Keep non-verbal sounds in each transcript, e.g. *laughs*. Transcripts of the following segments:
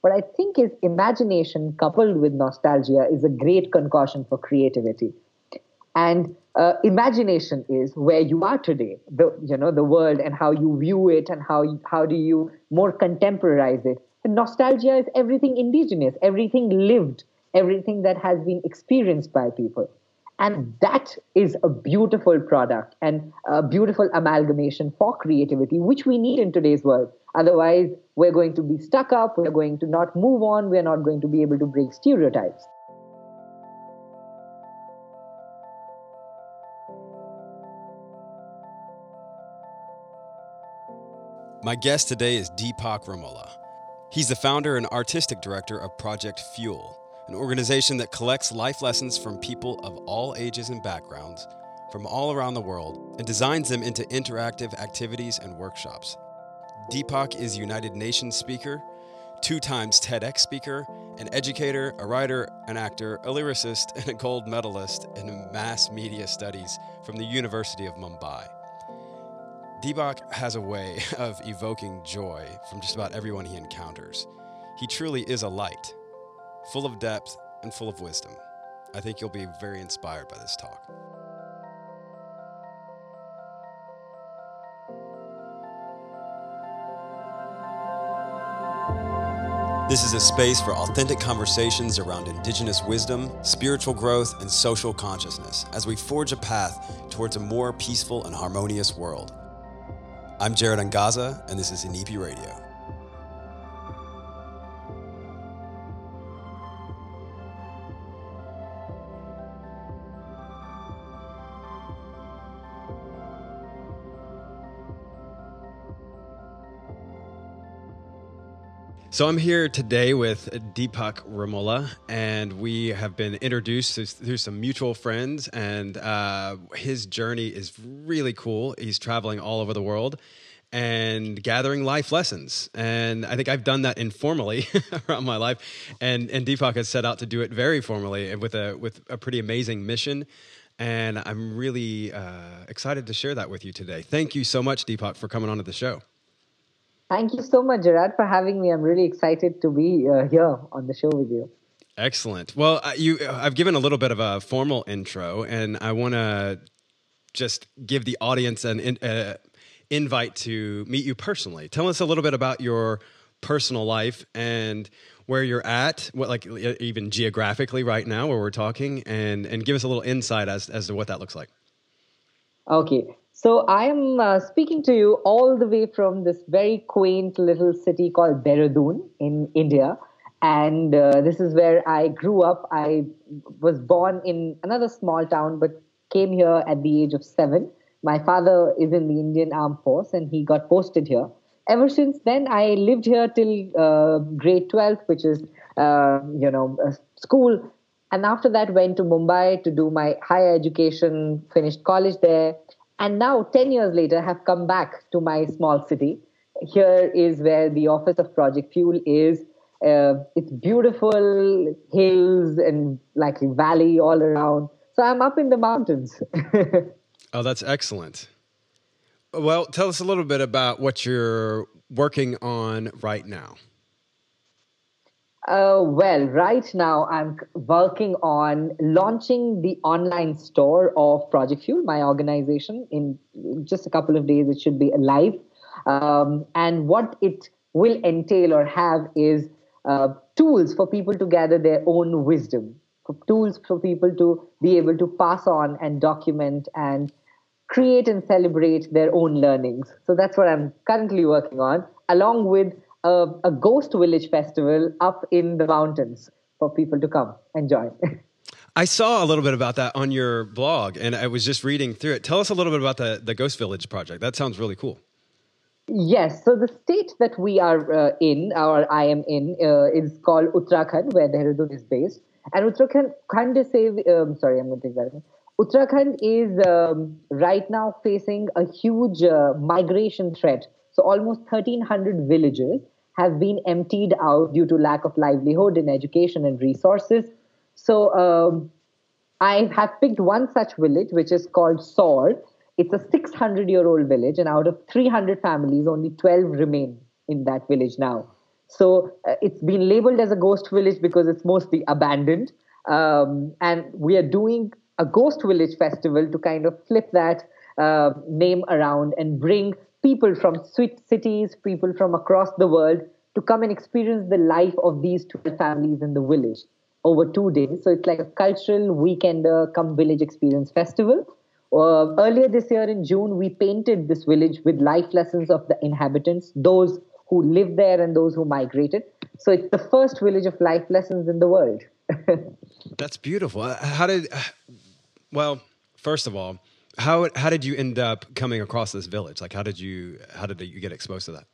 what I think is imagination coupled with nostalgia is a great concoction for creativity. And uh, imagination is where you are today, the you know the world and how you view it and how how do you more contemporize it. And nostalgia is everything indigenous, everything lived, everything that has been experienced by people. And that is a beautiful product and a beautiful amalgamation for creativity, which we need in today's world. Otherwise, we're going to be stuck up, we're going to not move on, we're not going to be able to break stereotypes. My guest today is Deepak Ramola. He's the founder and artistic director of Project Fuel, an organization that collects life lessons from people of all ages and backgrounds from all around the world and designs them into interactive activities and workshops. Deepak is United Nations speaker, two times TEDx speaker, an educator, a writer, an actor, a lyricist, *laughs* and a gold medalist in mass media studies from the University of Mumbai. Deepak has a way *laughs* of evoking joy from just about everyone he encounters. He truly is a light, full of depth and full of wisdom. I think you'll be very inspired by this talk. This is a space for authentic conversations around Indigenous wisdom, spiritual growth, and social consciousness as we forge a path towards a more peaceful and harmonious world. I'm Jared Angaza, and this is Inipi Radio. So I'm here today with Deepak Ramola, and we have been introduced through some mutual friends. And uh, his journey is really cool. He's traveling all over the world and gathering life lessons. And I think I've done that informally *laughs* around my life. And and Deepak has set out to do it very formally with a with a pretty amazing mission. And I'm really uh, excited to share that with you today. Thank you so much, Deepak, for coming on to the show. Thank you so much, Gerard, for having me. I'm really excited to be uh, here on the show with you. Excellent. Well, uh, you, I've given a little bit of a formal intro, and I want to just give the audience an in, uh, invite to meet you personally. Tell us a little bit about your personal life and where you're at, what like even geographically right now, where we're talking, and and give us a little insight as as to what that looks like. Okay. So I am uh, speaking to you all the way from this very quaint little city called Dehradun in India. And uh, this is where I grew up. I was born in another small town, but came here at the age of seven. My father is in the Indian Armed Force and he got posted here. Ever since then, I lived here till uh, grade 12, which is, uh, you know, school. And after that, went to Mumbai to do my higher education, finished college there and now 10 years later I have come back to my small city. Here is where the office of project fuel is. Uh, it's beautiful hills and like valley all around. So i'm up in the mountains. *laughs* Oh that's excellent. Well tell us a little bit about what you're working on right now uh, well, right now I'm working on launching the online store of Project Fuel, my organization. In just a couple of days, it should be live. Um, and what it will entail or have is uh, tools for people to gather their own wisdom, for tools for people to be able to pass on and document and create and celebrate their own learnings. So that's what I'm currently working on, along with a, a ghost village festival up in the mountains for people to come and join. *laughs* I saw a little bit about that on your blog, and I was just reading through it. Tell us a little bit about the, the Ghost Village project. That sounds really cool. Yes, so the state that we are uh, in, or I am in, uh, is called Uttarakhand, where Dehradun is based. And Uttarakhand, Khand is, um, sorry, I'm going to take that again. Uttarakhand is um, right now facing a huge uh, migration threat. So almost 1,300 villages have been emptied out due to lack of livelihood in education and resources. So um, I have picked one such village, which is called Saur. It's a 600 year old village, and out of 300 families, only 12 remain in that village now. So uh, it's been labeled as a ghost village because it's mostly abandoned. Um, and we are doing a ghost village festival to kind of flip that uh, name around and bring people from sweet cities, people from across the world to come and experience the life of these 12 families in the village over two days. So it's like a cultural weekender come village experience festival. Uh, earlier this year in June, we painted this village with life lessons of the inhabitants, those who live there and those who migrated. So it's the first village of life lessons in the world. *laughs* That's beautiful. Uh, how did, uh, well, first of all, how how did you end up coming across this village? Like, how did you how did you get exposed to that?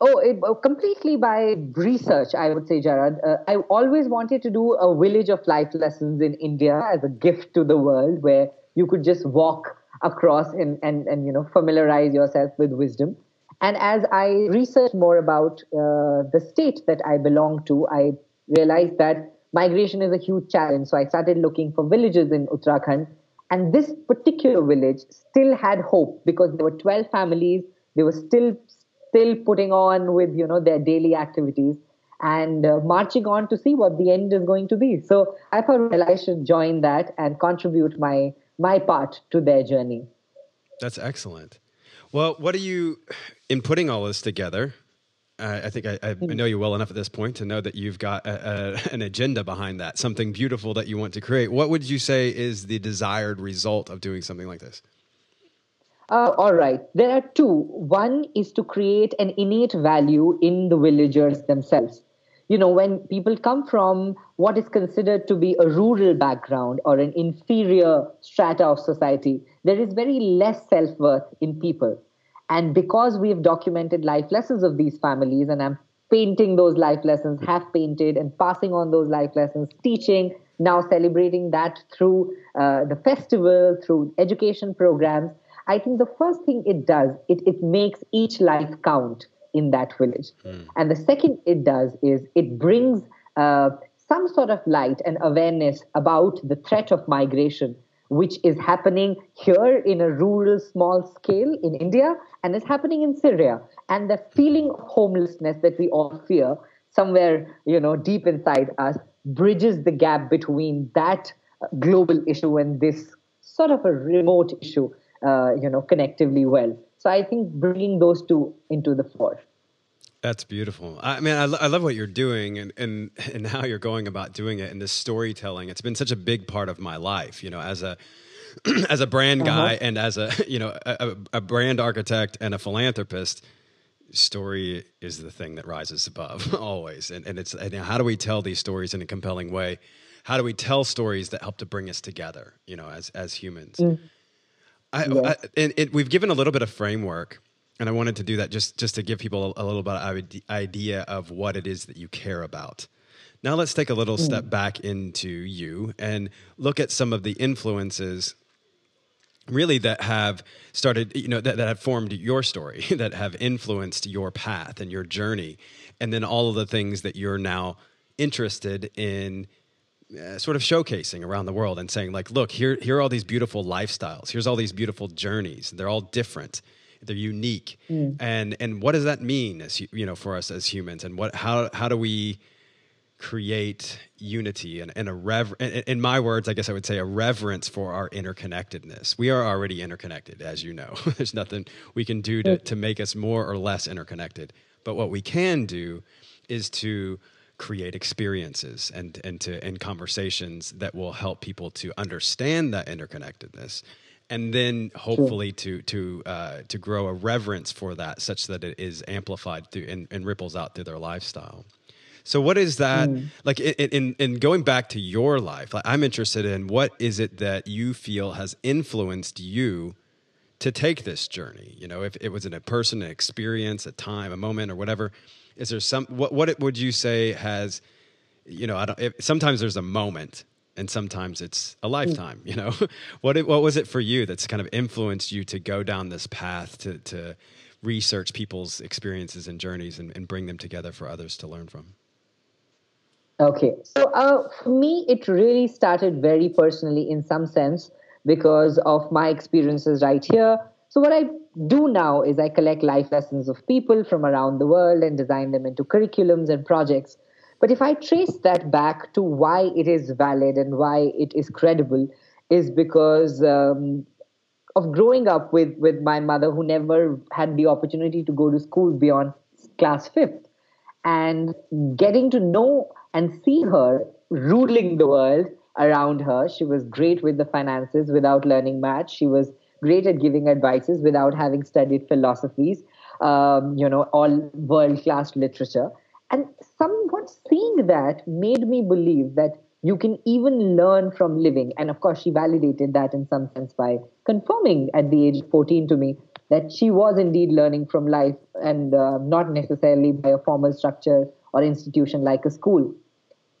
Oh, it, uh, completely by research, I would say, Jared. Uh, I always wanted to do a village of life lessons in India as a gift to the world, where you could just walk across and and and you know familiarize yourself with wisdom. And as I researched more about uh, the state that I belong to, I realized that migration is a huge challenge. So I started looking for villages in Uttarakhand and this particular village still had hope because there were 12 families. They were still still putting on with you know their daily activities and uh, marching on to see what the end is going to be. So I thought well, I should join that and contribute my my part to their journey. That's excellent. Well, what are you in putting all this together? Uh, I think I, I, hmm. know you well enough at this point to know that you've got a, a, *laughs* an agenda behind that, something beautiful that you want to create. What would you say is the desired result of doing something like this? Uh, all right. There are two. One is to create an innate value in the villagers themselves. You know, when people come from what is considered to be a rural background or an inferior strata of society, there is very less self worth in people and because we've documented life lessons of these families, and I'm painting those life lessons, have painted and passing on those life lessons, teaching, now celebrating that through uh, the festival, through education programs. I think the first thing it does, it, it makes each life count in that village. Mm. And the second it does is it brings uh, some sort of light and awareness about the threat of migration which is happening here in a rural small scale in India and is happening in Syria. And the feeling of homelessness that we all fear somewhere, you know, deep inside us bridges the gap between that global issue and this sort of a remote issue, uh, you know, connectively well. So I think bringing those two into the fore. That's beautiful. I mean, I, I love what you're doing and, and, and how you're going about doing it and this storytelling. It's been such a big part of my life, you know, as a, *clears throat* as a brand uh-huh. guy uh-huh. and as a, *laughs* you know, a, a brand architect and a philanthropist, story is the thing that rises above *laughs* always. And, and it's, and how do we tell these stories in a compelling way? How do we tell stories that help to bring us together, you know, as, as humans? Mm. I, I, and it, we've given a little bit of framework and I wanted to do that just just to give people a, a little bit of idea of what it is that you care about. Now let's take a little mm. step back into you and look at some of the influences really that have started you know that, that have formed your story *laughs* that have influenced your path and your journey and then all of the things that you're now interested in uh, sort of showcasing around the world and saying like look here here are all these beautiful lifestyles here's all these beautiful journeys they're all different they're unique. Mm. and and what does that mean as you know for us as humans? And what how how do we create unity and, and a rever in my words i guess i would say a reverence for our interconnectedness. We are already interconnected as you know. *laughs* There's nothing we can do to, to make us more or less interconnected. But what we can do is to create experiences and and to and conversations that will help people to understand that interconnectedness and then hopefully to to uh, to grow a reverence for that, such that it is amplified through and, and ripples out through their lifestyle. So, what is that mm. like? In, in, in going back to your life, like, I'm interested in what is it that you feel has influenced you to take this journey. You know, if it was in a person, an experience, a time, a moment, or whatever. Is there some what what would you say has you know? I don't. If, sometimes there's a moment and sometimes it's a lifetime you know? *laughs* What what was it for you that's kind of influenced you to go down this path to to research people's experiences and journeys and, and bring them together for others to learn from? Okay so uh, for me it really started very personally in some sense because of my experiences right here. So, what I do now is I collect life lessons of people from around the world and design them into curriculums and projects. But if I trace that back to why it is valid and why it is credible, is because um, of growing up with, with my mother, who never had the opportunity to go to school beyond class fifth, and getting to know and see her ruling the world around her. She was great with the finances without learning math. She was great at giving advices without having studied philosophies, um, you know, all world class literature. And somewhat seeing that made me believe that you can even learn from living. And of course, she validated that in some sense by confirming at the age of 14 to me that she was indeed learning from life and uh, not necessarily by a formal structure or institution like a school.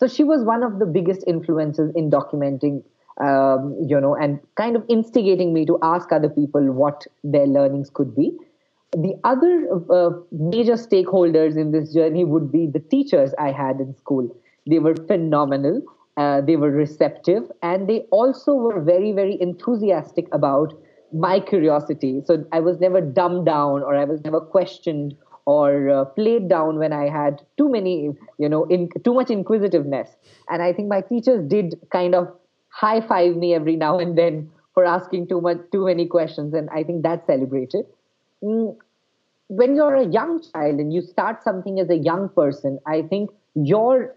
So she was one of the biggest influences in documenting, um, you know, and kind of instigating me to ask other people what their learnings could be. The other uh, major stakeholders in this journey would be the teachers I had in school. They were phenomenal. Uh, they were receptive and they also were very, very enthusiastic about my curiosity. So I was never dumbed down or I was never questioned or uh, played down when I had too many, you know, in, too much inquisitiveness. And I think my teachers did kind of high five me every now and then for asking too much, too many questions. And I think that's celebrated. When you're a young child and you start something as a young person, I think your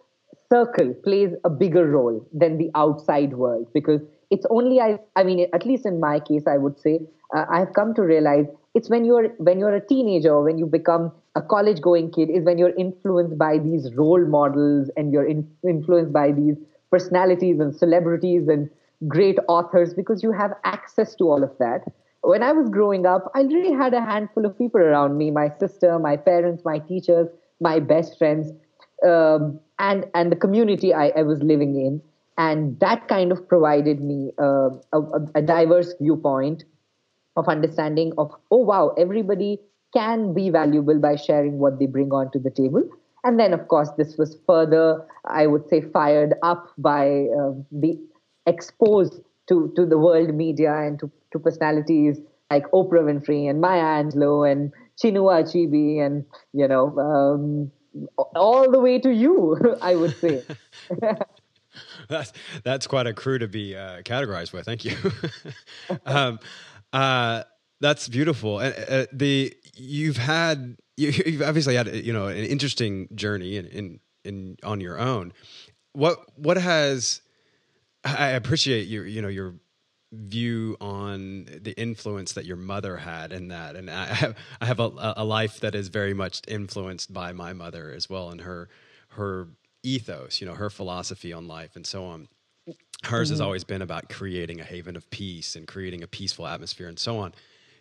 circle plays a bigger role than the outside world because it's only I, I mean, at least in my case, I would say, uh, I have come to realize it's when you're when you're a teenager when you become a college going kid is when you're influenced by these role models and you're in, influenced by these personalities and celebrities and great authors because you have access to all of that when i was growing up i really had a handful of people around me my sister my parents my teachers my best friends um, and and the community I, I, was living in. And that kind of provided me uh, a, a, diverse viewpoint of understanding of oh wow everybody can be valuable by sharing what they bring onto the table. And then of course this was further i would say fired up by uh, the exposed to to the world media and to, to personalities like oprah winfrey and maya angelou and chinua achebe and you know um, all the way to you *laughs* i would say *laughs* that's that's quite a crew to be uh, categorized with thank you *laughs* um, uh, that's beautiful. And uh, the you've had you, have obviously had you know an interesting journey in, in in on your own. What what has I appreciate your you know your view on the influence that your mother had in that and i *laughs* have i have a, a life that is very much influenced by my mother as well and her her ethos you know her philosophy on life and so on hers mm-hmm. has always been about creating a haven of peace and creating a peaceful atmosphere and so on.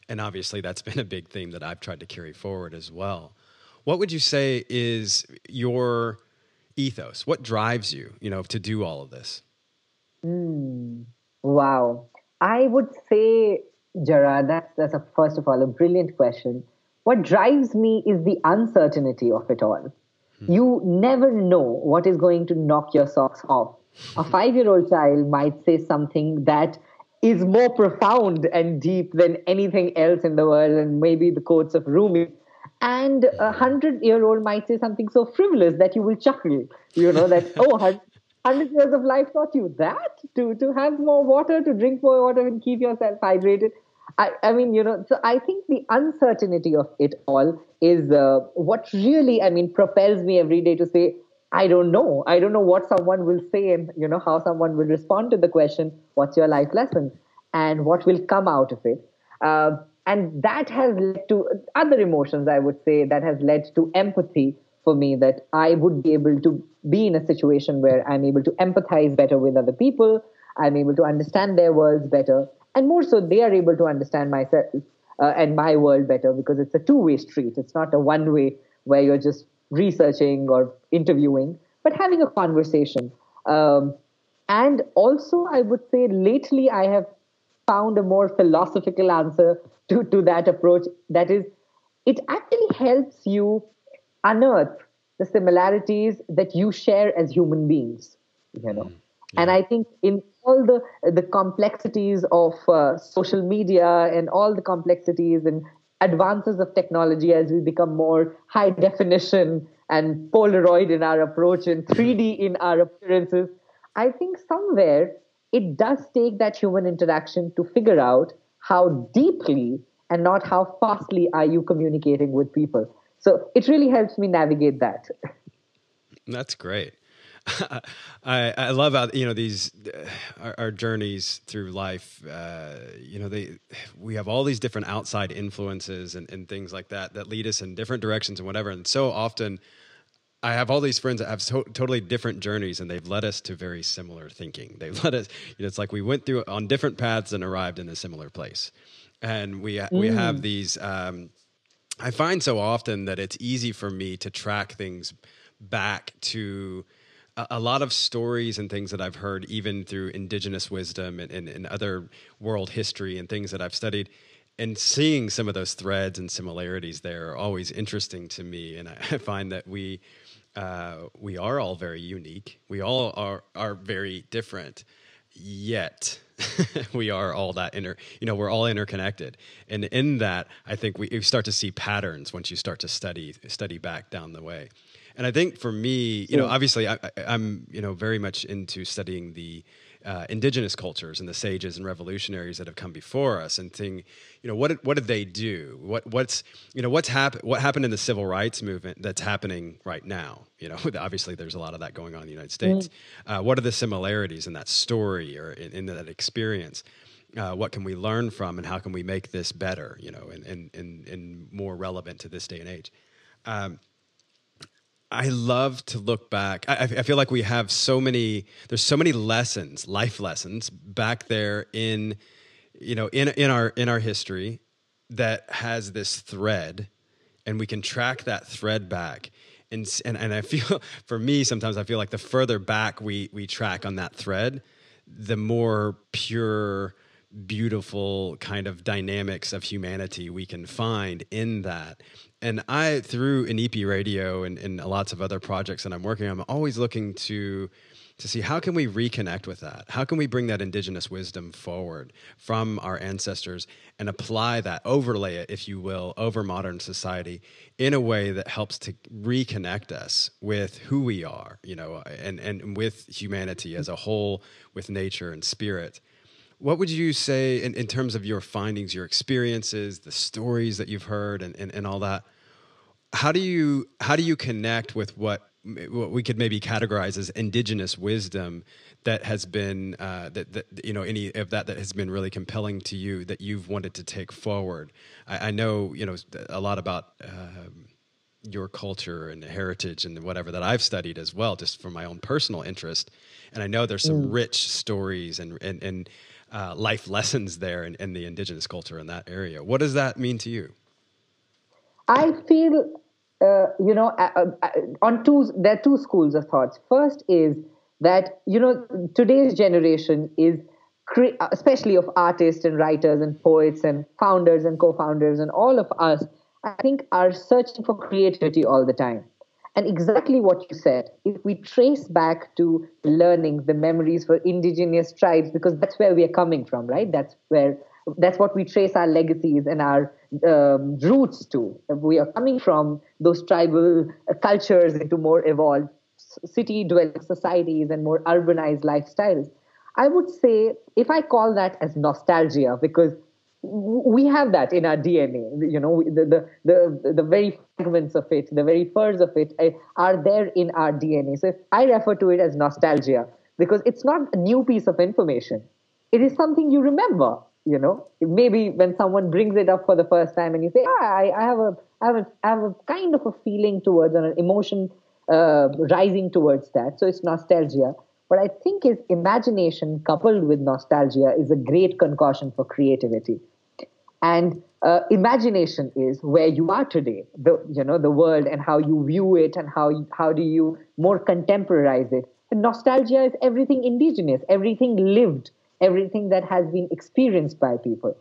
And obviously, that's *laughs* been a big theme that I've tried to carry forward as well. What would you say is your ethos? What drives you, you know, to do all of this? Mm, wow. I would say, Gerard, that's, that's a, first of all a brilliant question. What drives me is the uncertainty of it all. Hmm. You never know what is going to knock your socks off a five year old child might say something that is more profound and deep than anything else in the world, and maybe the quotes of Rumi. And a hundred year old might say something so frivolous that you will chuckle, you know, that, oh, hundred years of life taught you that to, to have more water, to drink more water, and keep yourself hydrated. I, I mean, you know, so I think the uncertainty of it all is uh, what really, I mean, propels me every day to say, I don't know. I don't know what someone will say and you know how someone will respond to the question, "What's your life lesson?" and what will come out of it. Uh, and that has led to other emotions. I would say that has led to empathy for me. That I would be able to be in a situation where I'm able to empathize better with other people. I'm able to understand their worlds better, and more so, they are able to understand myself uh, and my world better because it's a two-way street. It's not a one-way where you're just researching or interviewing, but having a conversation. Um, and also, I would say lately I have found a more philosophical answer to, to that approach. That is, it actually helps you unearth the similarities that you share as human beings. You know, mm, Yeah. And I think in all the the complexities of uh, social media and all the complexities and advances of technology as we become more high definition and Polaroid in our approach and 3D in our appearances, I think somewhere it does take that human interaction to figure out how deeply and not how fastly are you communicating with people. So it really helps me navigate that. That's great. *laughs* I I love how you know these our, our journeys through life. Uh, you know, they we have all these different outside influences and, and things like that that lead us in different directions and whatever. And so often, I have all these friends that have so, totally different journeys, and they've led us to very similar thinking. They've led us. You know, it's like we went through on different paths and arrived in a similar place. And we mm. we have these. Um, I find so often that it's easy for me to track things back to a, lot of stories and things that I've heard, even through indigenous wisdom and, and, and other world history and things that I've studied, and seeing some of those threads and similarities there are always interesting to me. And I, *laughs* I find that we uh, we are all very unique. We all are are very different. Yet *laughs* we are all that inter. You know, we're all interconnected, and in that, I think we, we start to see patterns once you start to study study back down the way. And I think for me, you know, obviously I, am you know very much into studying the uh, indigenous cultures and the sages and revolutionaries that have come before us, and think, you know, what did, what did they do? What what's you know what's happened? What happened in the civil rights movement that's happening right now? You know, *laughs* obviously there's a lot of that going on in the United States. Mm. Uh, what are the similarities in that story or in, in that experience? Uh, what can we learn from, and how can we make this better? You know, and and and, and more relevant to this day and age. Um, I love to look back. I, I, feel like we have so many. There's so many lessons, life lessons, back there in, you know, in in our in our history, that has this thread, and we can track that thread back. And and and I feel *laughs* for me sometimes I feel like the further back we we track on that thread, the more pure beautiful kind of dynamics of humanity we can find in that. And I, through Inipi Radio and, and lots of other projects that I'm working on, I'm always looking to to see how can we reconnect with that how can we bring that indigenous wisdom forward from our ancestors and apply that overlay it if you will over modern society in a way that helps to reconnect us with who we are you know and and with humanity as a whole with nature and spirit what would you say in, in terms of your findings, your experiences, the stories that you've heard, and, and, and all that? How do you how do you connect with what what we could maybe categorize as indigenous wisdom that has been uh, that, that you know any of that that has been really compelling to you that you've wanted to take forward? I, I know you know a lot about. Um, your culture and heritage and whatever that I've studied as well, just for my own personal interest. And I know there's some mm. rich stories and, and, and uh, life lessons there in, in, the indigenous culture in that area. What does that mean to you? I feel, uh, you know, uh, uh on two, there are two schools of thoughts. First is that, you know, today's generation is, cre- especially of artists and writers and poets and founders and co founders and all of us, I think are searching for creativity all the time. And exactly what you said, if we trace back to learning the memories for indigenous tribes, because that's where we are coming from, right? That's where that's what we trace our legacies and our um, roots to. We are coming from those tribal uh, cultures into more evolved city dwelling societies and more urbanized lifestyles. I would say, if I call that as nostalgia, because we have that in our DNA. You know, the, the, the, the very fragments of it, the very furs of it eh, are there in our DNA. So I refer to it as nostalgia because it's not a new piece of information. It is something you remember. You know, maybe when someone brings it up for the first time and you say, ah, I, I, have a, I, have a, I have a kind of a feeling towards or an emotion uh, rising towards that. So it's nostalgia. What I think is imagination coupled with nostalgia is a great concoction for creativity. And uh, imagination is where you are today, the you know the world and how you view it and how how do you more contemporize it. And nostalgia is everything indigenous, everything lived, everything that has been experienced by people.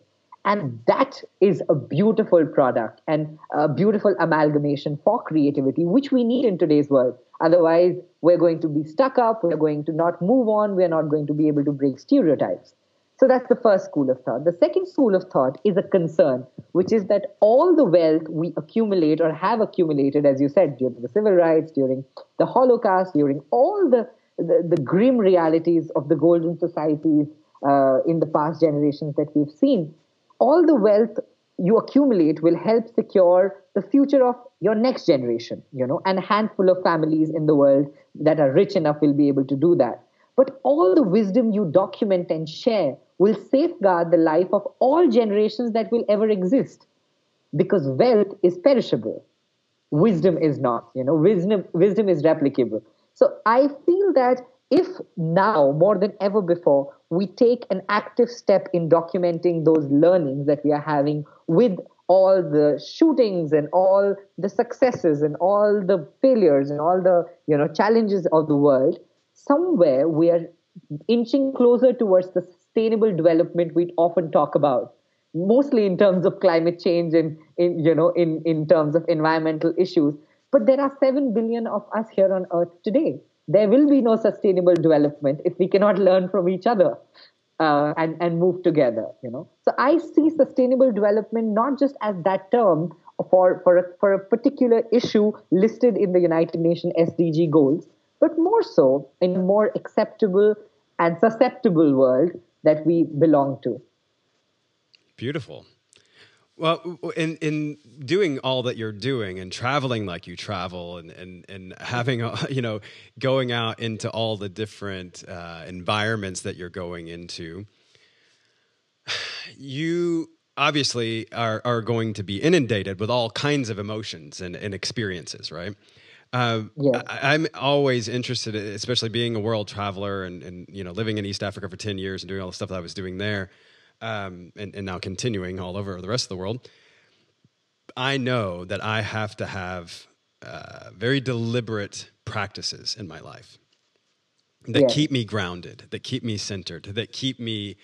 And hmm. that is a beautiful product and a beautiful amalgamation for creativity, which we need in today's world. Otherwise, we're going to be stuck up, we're going to not move on, we're not going to be able to break stereotypes. So that's the first school of thought. The second school of thought is a concern, which is that all the wealth we accumulate or have accumulated, as you said, during the civil rights, during the Holocaust, during all the, the, the grim realities of the golden societies uh, in the past generations that we've seen, all the wealth you accumulate will help secure the future of your next generation you know and a handful of families in the world that are rich enough will be able to do that. But all the wisdom you document and share will safeguard the life of all generations that will ever exist because wealth is perishable. Wisdom is not you know wisdom wisdom is replicable. So i feel that if now more than ever before we take an active step in documenting those learnings that we are having with all the shootings and all the successes and all the failures and all the you know challenges of the world somewhere we are inching closer towards the sustainable development we often talk about mostly in terms of climate change and in you know in in terms of environmental issues. But there are 7 billion of us here on earth today there will be no sustainable development if we cannot learn from each other uh, and and move together you know. So i see sustainable development not just as that term for for a, for a particular issue listed in the united nations sdg goals but more so in a more acceptable and susceptible world that we belong to. Beautiful well, in in doing all that you're doing and traveling like you travel and and and having *laughs* you know going out into all the different uh, environments that you're going into, *sighs* you obviously are are going to be inundated with all kinds of emotions and, and experiences, right? Uh, yeah. I, am always interested, especially being a world traveler and, and you know living in East Africa for ten years and doing all the stuff that I was doing there um, and, and now continuing all over the rest of the world, I know that I have to have uh, very deliberate practices in my life that yeah. keep me grounded, that keep me centered, that keep me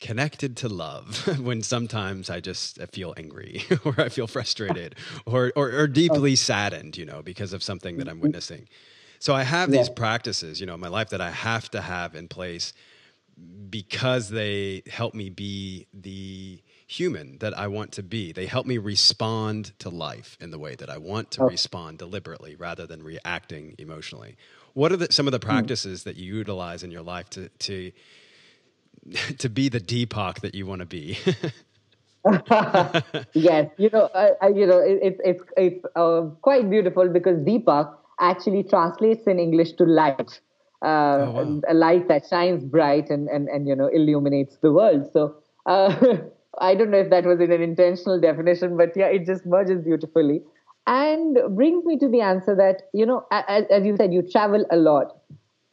connected to love *laughs* when sometimes I just feel angry *laughs* or I feel frustrated or, or, or deeply saddened, you know, because of something that I'm mm-hmm. witnessing. So I have yeah. these practices, you know, in my life that I have to have in place because they help me be the human that I want to be. They help me respond to life in the way that I want to oh. respond deliberately rather than reacting emotionally. What are the, some of the hmm. practices mm. that you utilize in your life to to *laughs* to be the Deepak that you want to be? *laughs* yes, you know, uh, you know, it, it, it's it's uh, quite beautiful because Deepak actually translates in English to light uh, oh, wow. a light that shines bright and, and, and you know illuminates the world. So uh, *laughs* I don't know if that was in an intentional definition, but yeah, it just merges beautifully and brings me to the answer that you know as, as you said you travel a lot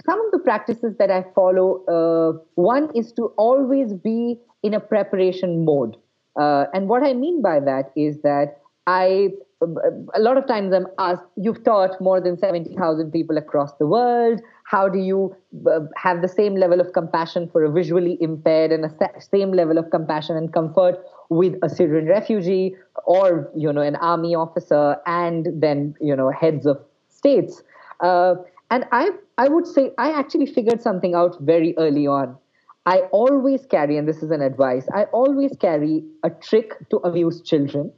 some of the practices that i follow uh, one is to always be in a preparation mode uh, and what i mean by that is that i a lot of times i'm asked you've taught more than 70000 people across the world. How do you uh, have the same level of compassion for a visually impaired and a same level of compassion and comfort with a syrian refugee or you know an army officer and then you know heads of states? Uh, and i i would say i actually figured something out very early on. I always carry and this is an advice i always carry a trick to amuse children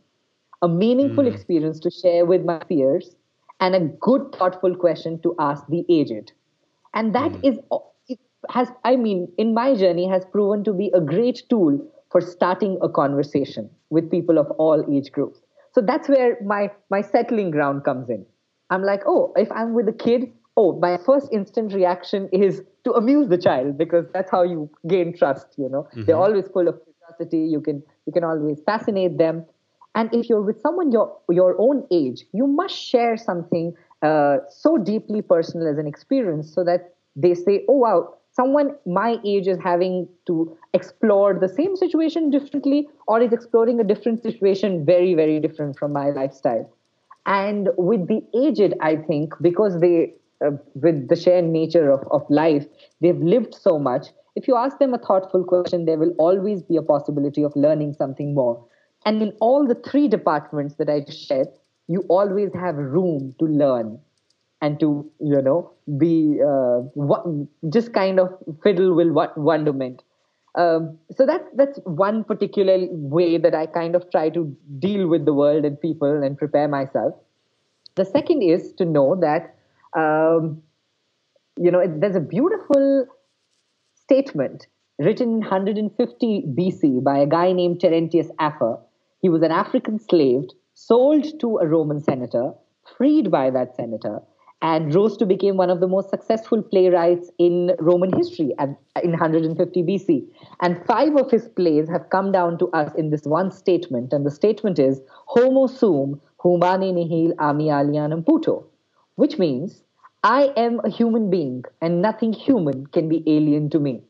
a meaningful mm. experience to share with my peers and a good thoughtful question to ask the aged and that mm. is has i mean in my journey has proven to be a great tool for starting a conversation with people of all age groups so that's where my my settling ground comes in i'm like oh if i'm with a kid oh my first instant reaction is to amuse the child because that's how you gain trust you know mm-hmm. they're always full of curiosity you can you can always fascinate them and if you're with someone your your own age you must share something uh, so deeply personal as an experience so that they say, oh, wow, someone my age is having to explore the same situation differently or is exploring a different situation very, very different from my lifestyle. And with the aged, I think, because they, uh, with the shared nature of, of life, they've lived so much, if you ask them a thoughtful question, there will always be a possibility of learning something more. And in all the three departments that I shared, you always have room to learn and to, you know, be uh, just kind of fiddle with wonderment. Um, so that's that's one particular way that I kind of try to deal with the world and people and prepare myself. The second is to know that um, you know it, there's a beautiful statement written in 150 BC by a guy named Terentius Afer. He was an African slave sold to a Roman senator, freed by that senator, and rose to become one of the most successful playwrights in Roman history at, in 150 BC. And five of his plays have come down to us in this one statement, and the statement is Homo sum humani nihil a me alienum puto, which means I am a human being and nothing human can be alien to me.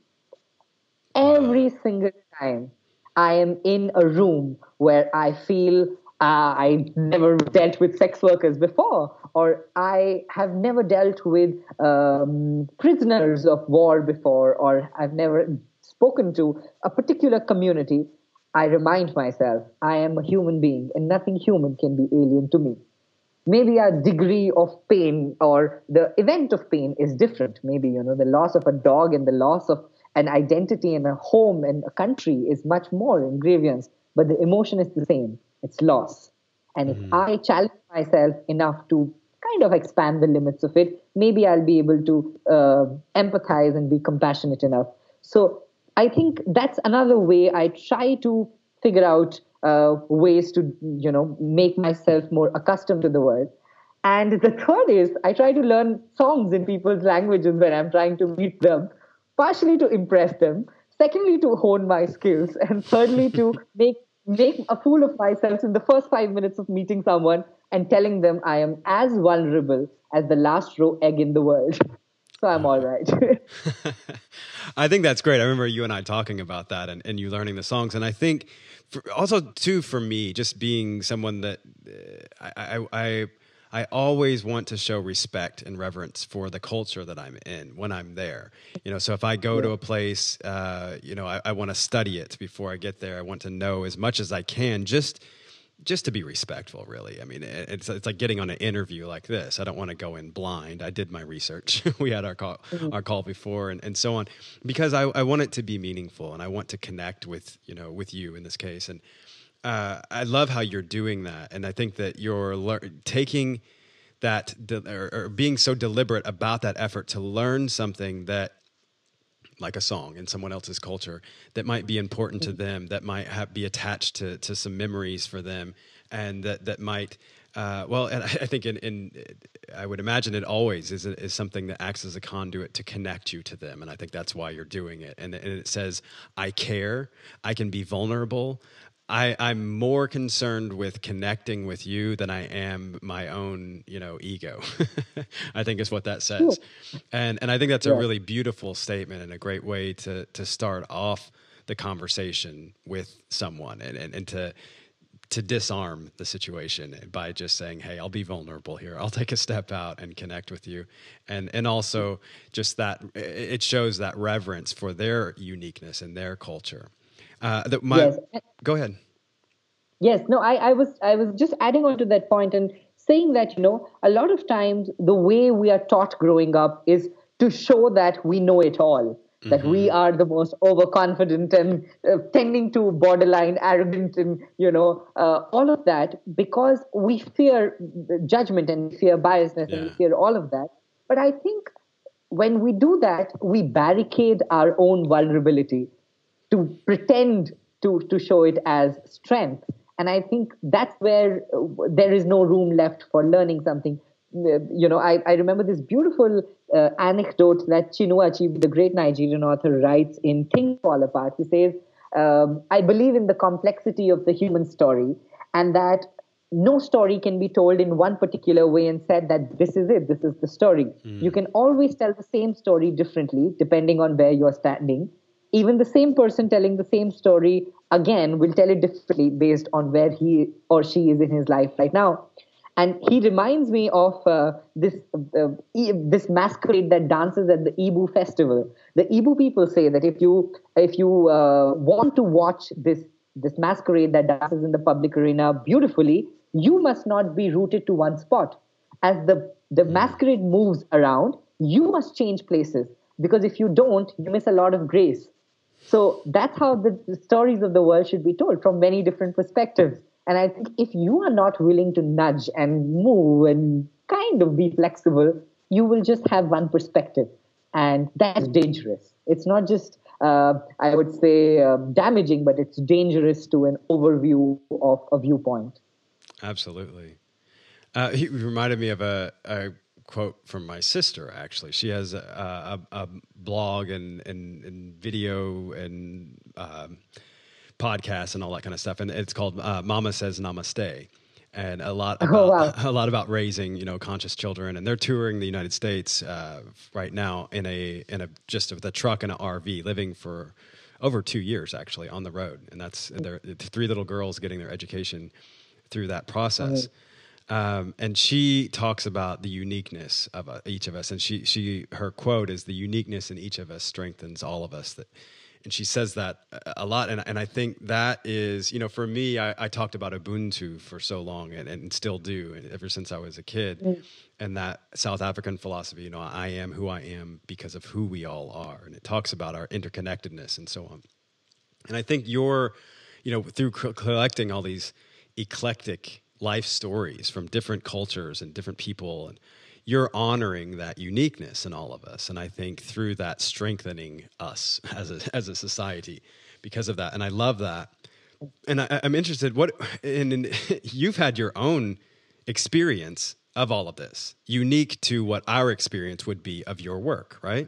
Every single time I am in a room where I feel uh, I never dealt with sex workers before, or I have never dealt with um, prisoners of war before, or I've never spoken to a particular community, I remind myself I am a human being and nothing human can be alien to me. Maybe a degree of pain or the event of pain is different. Maybe, you know, the loss of a dog and the loss of an identity and a home and a country is much more in grievance, but the emotion is the same. It's loss. And mm-hmm. if I challenge myself enough to kind of expand the limits of it, maybe I'll be able to uh, empathize and be compassionate enough. So I think that's another way I try to figure out uh, ways to, you know, make myself more accustomed to the world. And the third is I try to learn songs in people's languages when I'm trying to meet them, partially to impress them, secondly to hone my skills, and thirdly to *laughs* make make a fool of myself in the first five minutes of meeting someone and telling them I am as vulnerable as the last row egg in the world. *laughs* So I'm all right. *laughs* I think that's great. I remember you and I talking about that and, and you learning the songs. And I think for, also, too, for me, just being someone that uh, I, I, I I always want to show respect and reverence for the culture that I'm in when I'm there. You know, so if I go yeah. to a place, uh, you know, I, I want to study it before I get there. I want to know as much as I can, just just to be respectful. Really, I mean, it's it's like getting on an interview like this. I don't want to go in blind. I did my research. *laughs* we had our call mm-hmm. our call before and, and so on because I, I want it to be meaningful and I want to connect with you know with you in this case and uh, I love how you're doing that, and I think that you're taking that de- or, or, being so deliberate about that effort to learn something that like a song in someone else's culture that might be important to mm-hmm. them that might have, be attached to, to some memories for them and that, that might uh, well and I, think in, in, I would imagine it always is, is something that acts as a conduit to connect you to them and I think that's why you're doing it. And, and it says I care. I can be vulnerable I, I'm more concerned with connecting with you than I am my own, you know, ego. *laughs* I think is what that says, and and I think that's yeah. a really beautiful statement and a great way to to start off the conversation with someone and and, and to to disarm the situation by just saying, "Hey, I'll be vulnerable here. I'll take a step out and connect with you," and and also just that it shows that reverence for their uniqueness and their culture. Uh, the, my, yes. Go ahead. Yes, no, I, I was I was just adding on to that point and saying that you know a lot of times the way we are taught growing up is to show that we know it all, mm-hmm. that we mm-hmm. are the most overconfident and uh, tending to borderline arrogant and you know uh, all of that because we fear judgment and fear biasness yeah. and we fear all of that. But I think when we do that, we barricade our own vulnerability to pretend to, to show it as strength. And I think that's where uh, there is no room left for learning something. Uh, you know, I, I remember this beautiful uh, anecdote that Chinua Achebe, the great Nigerian author, writes in Things Fall Apart. He says, um, I believe in the complexity of the human story and that no story can be told in one particular way and said that this is it, this is the story. Mm. You can always tell the same story differently depending on where you're standing even the same person telling the same story again will tell it differently based on where he or she is in his life right now. And he reminds me of uh, this uh, e- this masquerade that dances at the Igbo festival. The Igbo people say that if you if you uh, want to watch this this masquerade that dances in the public arena beautifully, you must not be rooted to one spot. As the the masquerade moves around, you must change places because if you don't, you miss a lot of grace. So that's how the, the stories of the world should be told from many different perspectives. And I think if you are not willing to nudge and move and kind of be flexible, you will just have one perspective. And that's dangerous. It's not just, uh, I would say, uh, damaging, but it's dangerous to an overview of a viewpoint. Absolutely. Uh, he reminded me of a, a quote from my sister. Actually, she has a, a, a blog and, and, and video and um, podcast and all that kind of stuff, and it's called uh, "Mama Says Namaste." And a lot, about, oh, wow. *laughs* a lot about raising, you know, conscious children, and they're touring the United States uh, right now in a in a just with a truck and an RV, living for over two years actually on the road, and that's they're three little girls getting their education through that process. Um, and she talks about the uniqueness of uh, each of us, and she she her quote is the uniqueness in each of us strengthens all of us. That, and she says that a lot, and and I think that is you know for me, I, I talked about Ubuntu for so long, and, and still do, and ever since I was a kid, mm. and that South African philosophy, you know, I am who I am because of who we all are, and it talks about our interconnectedness and so on. And I think you're, you know, through collecting all these eclectic life stories from different cultures and different people and you're honoring that uniqueness in all of us. And i think through that strengthening us *laughs* as a, as a society because of that. And i love that. And I, am interested what and, *laughs* you've had your own experience of all of this unique to what our experience would be of your work right?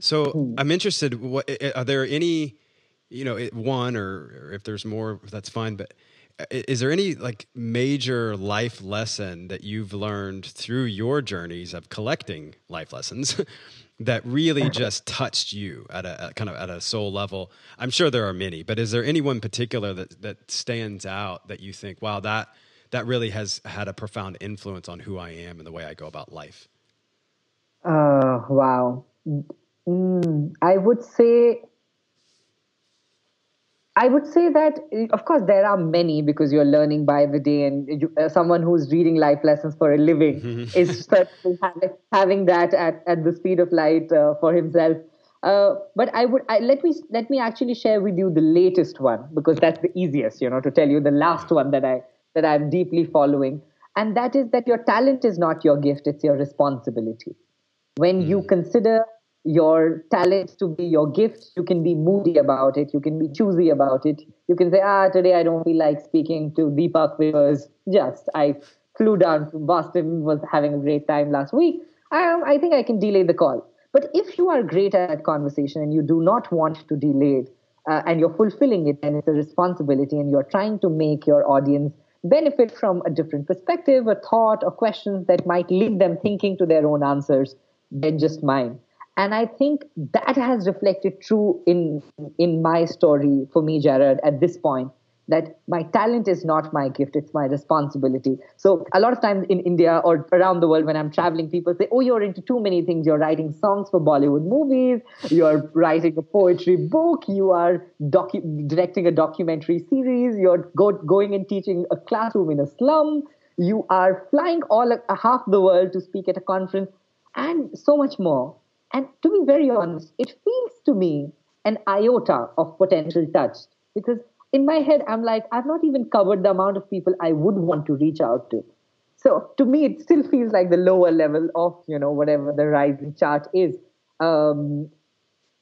So mm-hmm. i'm interested what are there any you know one or, or if there's more that's fine but is there any like major life lesson that you've learned through your journeys of collecting life lessons *laughs* that really *laughs* just touched you at a at kind of at a soul level? I'm sure there are many but is there any one particular that that stands out that you think wow that that really has had a profound influence on who i am and the way i go about life? Uh wow. Mm, i would say I would say that, of course, there are many because you're learning by the day, and you, uh, someone who's reading life lessons for a living *laughs* is certainly having that at, at the speed of light uh, for himself. Uh, but I would I, let me let me actually share with you the latest one because that's the easiest, you know, to tell you the last one that I that I'm deeply following, and that is that your talent is not your gift; it's your responsibility. When you hmm. consider your talent to be your gift. You can be moody about it. You can be choosy about it. You can say, ah, today I don't feel like speaking to Deepak because just I flew down from Boston, was having a great time last week. I, I think I can delay the call. But if you are great at conversation and you do not want to delay it, uh, and you're fulfilling it, and it's a responsibility, and you're trying to make your audience benefit from a different perspective, a thought, or questions that might lead them thinking to their own answers than just mine and i think that has reflected true in in my story for me jared at this point that my talent is not my gift it's my responsibility. So a lot of times in india or around the world when i'm traveling people say oh you're into too many things. You're writing songs for bollywood movies. You're writing a poetry book. You are docu- directing a documentary series. You're go- going and teaching a classroom in a slum. You are flying all half the world to speak at a conference and so much more and to be very honest, it feels to me an iota of potential touched because in my head, I'm like, I've not even covered the amount of people I would want to reach out to. So to me, it still feels like the lower level of, you know, whatever the rising chart is. Um,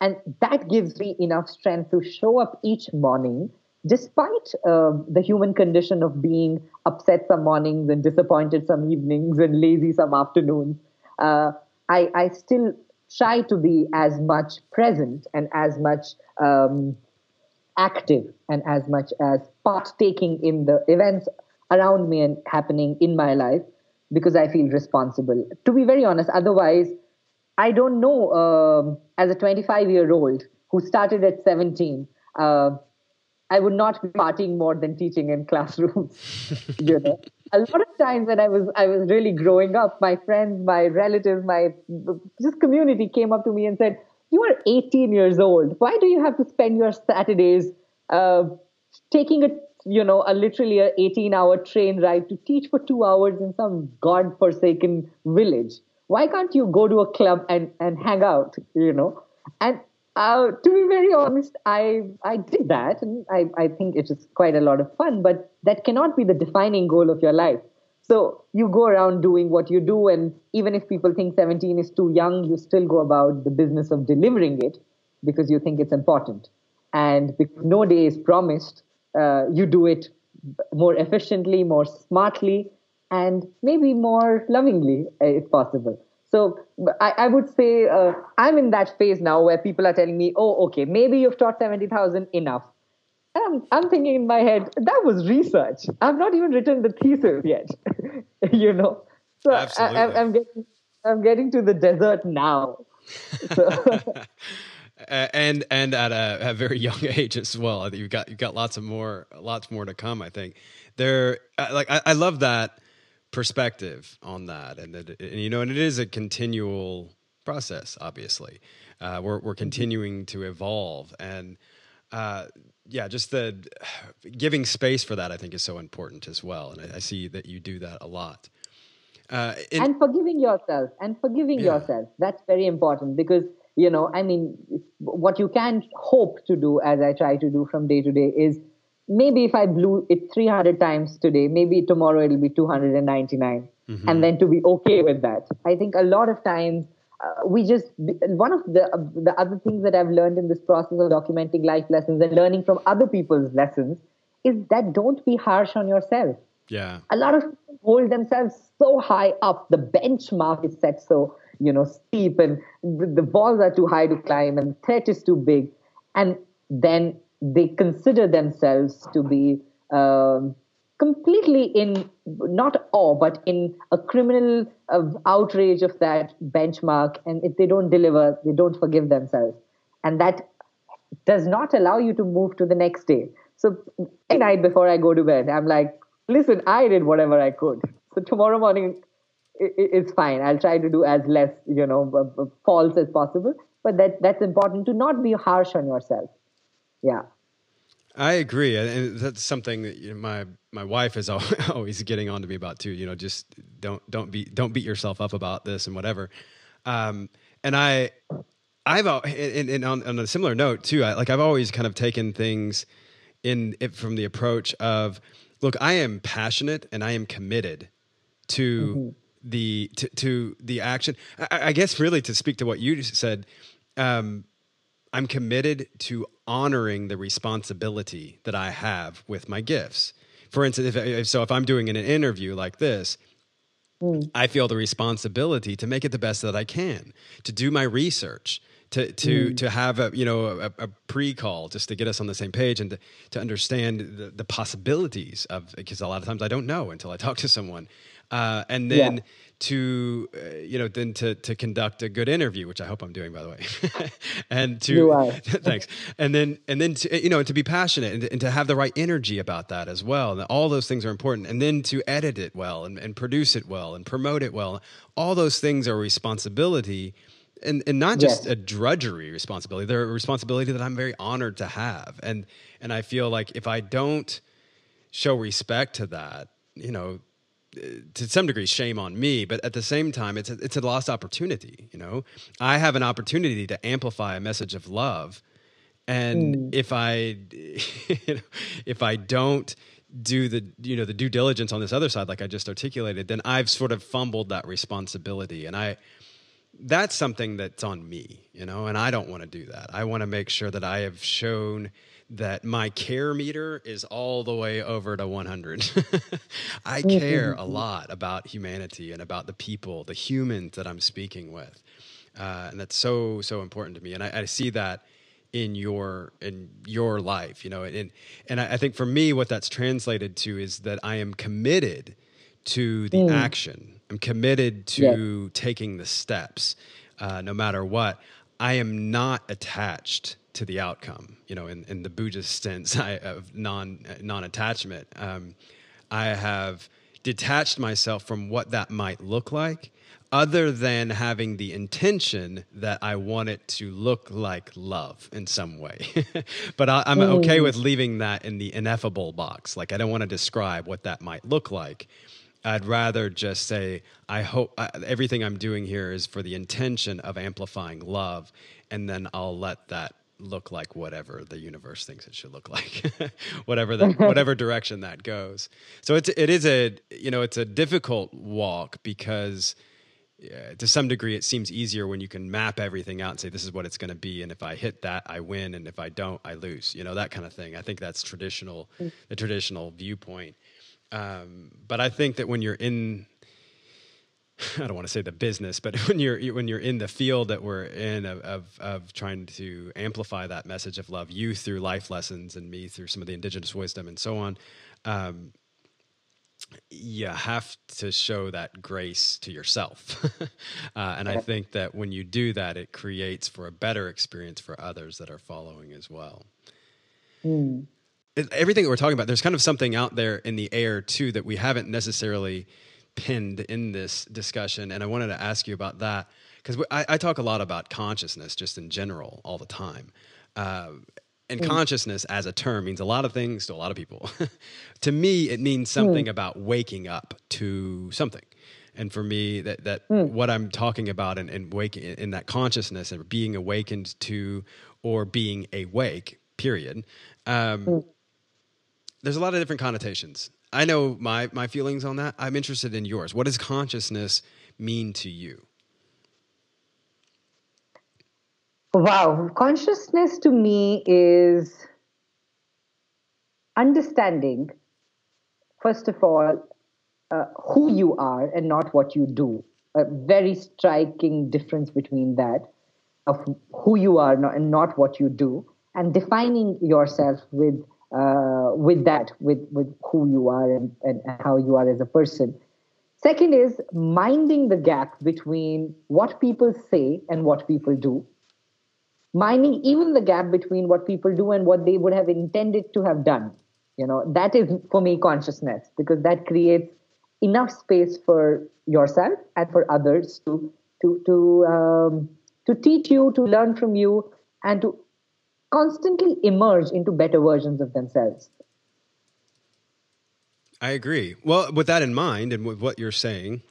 and that gives me enough strength to show up each morning, despite uh, the human condition of being upset some mornings and disappointed some evenings and lazy some afternoons. Uh, I, I still try to be as much present and as much um, active and as much as partaking in the events around me and happening in my life because I feel responsible. To be very honest, otherwise, I don't know um, as a 25 year old who started at 17. Uh, I would not be partying more than teaching in *laughs* classrooms. you know, a lot of times when I was I was really growing up, my friends, my relatives, my just community came up to me and said, "You are 18 years old. Why do you have to spend your Saturdays uh, taking a you know a literally a 18 hour train ride to teach for two hours in some god forsaken village? Why can't you go to a club and and hang out? You know?" And uh, to be very honest, I I did that, and I, I think it is quite a lot of fun. But that cannot be the defining goal of your life. So you go around doing what you do, and even if people think 17 is too young, you still go about the business of delivering it because you think it's important. And no day is promised, uh, you do it more efficiently, more smartly, and maybe more lovingly, if possible. So I, I would say uh, I'm in that phase now where people are telling me, oh, okay, maybe you've taught 70,000 enough. And I'm, I'm thinking in my head, that was research. I've not even written the thesis yet, *laughs* you know? So Absolutely. I, am getting, I'm getting to the desert now. So. *laughs* and and at a, a, very young *laughs* age as well. You've got you've got lots of more lots more to come. I think there like I, I love that perspective on that, and that and, you know, and it is a continual process. Obviously, uh, we're we're mm-hmm. continuing to evolve, and uh, yeah, just the giving space for that, I think, is so important as well. And I, I see that you do that a lot. Uh, it, and forgiving yourself, and forgiving yeah. yourself. That's very important because you know, I mean, what you can hope to do, as I try to do from day to day, is maybe if I blew it 300 times today, maybe tomorrow it'll be 299. Mm-hmm. And then to be okay with that. I think a lot of times uh, we just, one of the, uh, the other things that I've learned in this process of documenting life lessons and learning from other people's lessons is that don't be harsh on yourself. Yeah. A lot of people hold themselves so high up. The benchmark is set so, you know, steep and the walls are too high to climb and the threat is too big. And then they consider themselves to be um, completely in not awe, but in a criminal uh, outrage of that benchmark. And if they don't deliver, they don't forgive themselves. And that does not allow you to move to the next day. So every night before I go to bed, I'm like, listen, I did whatever I could. So tomorrow morning, it's fine. I'll try to do as less, you know, false as possible. But that that's important to not be harsh on yourself. Yeah. I agree, and that's something that you know, my my wife is *laughs* always getting on to me about too. You know, just don't don't be don't beat yourself up about this and whatever. Um, and I, I've and, and on, on, a similar note too. I, like I've always kind of taken things in it from the approach of, look, I am passionate and I am committed to mm-hmm. the to, to the action. I, I, guess really to speak to what you said. Um, I'm committed to honoring the responsibility that I have with my gifts. For instance, if, if so, if I'm doing an interview like this, mm. I feel the responsibility to make it the best that I can, to do my research, to to mm. to have a you know a, a pre-call just to get us on the same page and to, to understand the, the possibilities of because a lot of times I don't know until I talk to someone, uh, and then. Yeah to uh, you know then to to conduct a good interview which i hope i'm doing by the way. *laughs* And to *laughs* thanks. And then and then to you know to be passionate and, and, to have the right energy about that as well. And all those things are important. And then to edit it well and, and produce it well and promote it well. All those things are responsibility and and not just yes. a drudgery responsibility. They're a responsibility that i'm very honored to have. And and i feel like if i don't show respect to that you know to some degree shame on me but at the same time it's a, it's a lost opportunity you know? I have an opportunity to amplify a message of love and mm. if i *laughs* if i don't do the you know the due diligence on this other side like i just articulated then i've sort of fumbled that responsibility and i that's something that's on me you know? And i don't want to do that. I want to make sure that i have shown that my care meter is all the way over to 100. *laughs* I care a lot about humanity and about the people, the humans that I'm speaking with. Uh, and that's so, so important to me. And I, I, see that in your, in your life, you know, and, and I, I, think for me, what that's translated to is that I am committed to the mm. action. I'm committed to yeah. taking the steps, uh, no matter what. I am not attached to the outcome. You know, in, in the Buddhist sense *laughs* I, of non non attachment, um, I have detached myself from what that might look like other than having the intention that I want it to look like love in some way. *laughs* but I, am okay mm. with leaving that in the ineffable box. Like, I don't want to describe what that might look like. I'd rather just say, I hope uh, everything I'm doing here is for the intention of amplifying love, and then I'll let that look like whatever the universe thinks it should look like, *laughs* whatever *laughs* whatever direction that goes. So it's it is a you know it's a difficult walk because yeah, to some degree it seems easier when you can map everything out and say this is what it's going to be and if i hit that i win and if i don't i lose you know that kind of thing i think that's traditional mm. the traditional viewpoint um, but i think that when you're in I don't want to say the business, but *laughs* when you're when you're in the field that we're in of, of, of trying to amplify that message of love, you through life lessons and me through some of the indigenous wisdom and so on, um, you have to show that grace to yourself. *laughs* uh, and I think that when you do that, it creates for a better experience for others that are following as well. Mm. Everything that we're talking about, there's kind of something out there in the air too that we haven't necessarily pinned in this discussion. And I wanted to ask you about that because I, I, talk a lot about consciousness just in general all the time. Uh, and mm. consciousness as a term means a lot of things to a lot of people. *laughs* to me, it means something mm. about waking up to something. And for me, that that mm. what I'm talking about and, and waking in that consciousness and being awakened to or being awake, period. Um, mm. There's a lot of different connotations. I know my my feelings on that. I'm interested in yours. What does consciousness mean to you? Wow, consciousness to me is understanding, first of all, uh, who you are and not what you do. A very striking difference between that of who you are and not what you do, and defining yourself with with that, with with who you are and, and how you are as a person. Second is minding the gap between what people say and what people do. Minding even the gap between what people do and what they would have intended to have done. You know that is for me consciousness because that creates enough space for yourself and for others to to to um, to teach you to learn from you and to constantly emerge into better versions of themselves i agree well with that in mind and with what you're saying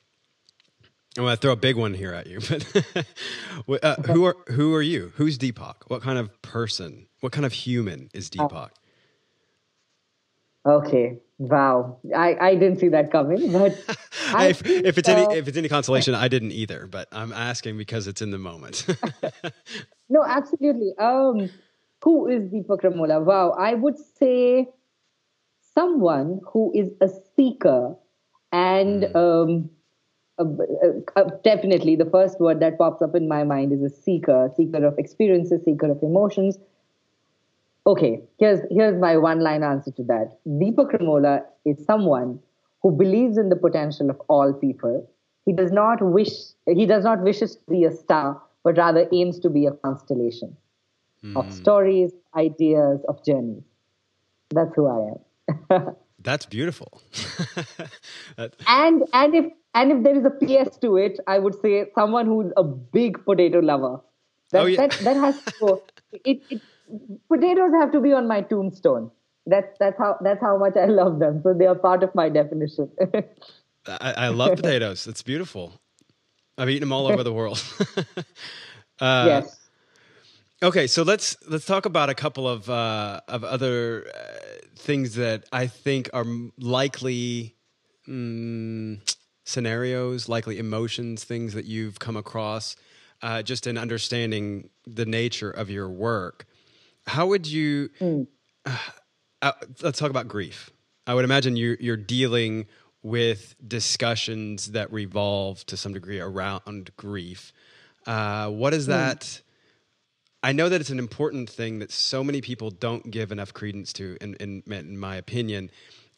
I'm going to throw a big one here at you, *laughs* but uh, who are who are you? Who's Deepak? What kind of person? What kind of human is uh, Deepak? Okay, wow, I, I didn't see that coming. But *laughs* if, think, if, it's uh, any if it's any consolation, I didn't either. But I'm asking because it's in the moment. *laughs* no, absolutely. Um, who is Deepak Ramola? Wow, I would say someone who is a seeker and. Mm. Um, uh, uh, definitely the first word that pops up in my mind is a seeker seeker of experiences seeker of emotions okay here's here's my one line answer to that deepak ramola is someone who believes in the potential of all people he does not wish he does not wishes to be a star but rather aims to be a constellation mm. of stories ideas of journeys that's who i am *laughs* that's beautiful *laughs* that... and and if and if there is a PS to it, I would say someone who's a big potato lover. That, oh, yeah. that, that has to go. *laughs* It, it, potatoes have to be on my tombstone. That's that's how that's how much I love them. So they are part of my definition. I, I, love potatoes. It's beautiful. I've eaten them all over the world. uh, yes. Okay, so let's let's talk about a couple of uh, of other uh, things that I think are likely. Mm, scenarios, likely emotions, things that you've come across, uh, just in understanding the nature of your work. How would you? Mm. Uh, uh, let's talk about grief. I would imagine you, you're dealing with discussions that revolve to some degree around grief. Uh, what is mm. I know that it's an important thing that so many people don't give enough credence to, in, in, in my opinion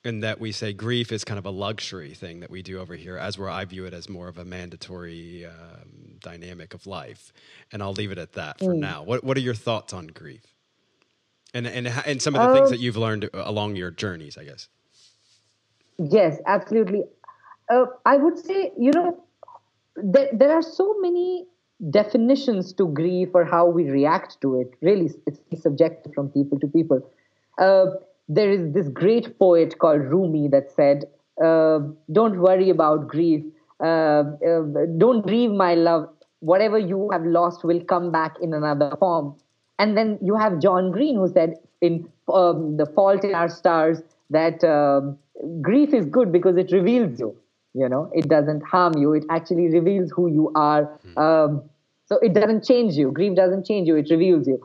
and that we say grief is kind of a luxury thing that we do over here, as where I view it as more of a mandatory um, dynamic of life. And I'll leave it at that for mm. now. What What are your thoughts on grief, and and and some of the um, things that you've learned along your journeys, I guess. Yes, absolutely. uh, I would say, you know, there, there are so many definitions to grief or how we react to it. Really, it's subjective from people to people. Uh, there is this great poet called Rumi that said, uh, Don't worry about grief. Uh, uh, don't grieve, my love. Whatever you have lost will come back in another form. And then you have John Green who said in um, The Fault in Our Stars that um, grief is good because it reveals you. You know, it doesn't harm you. It actually reveals who you are. Hmm. Um, so it doesn't change you. Grief doesn't change you. It reveals you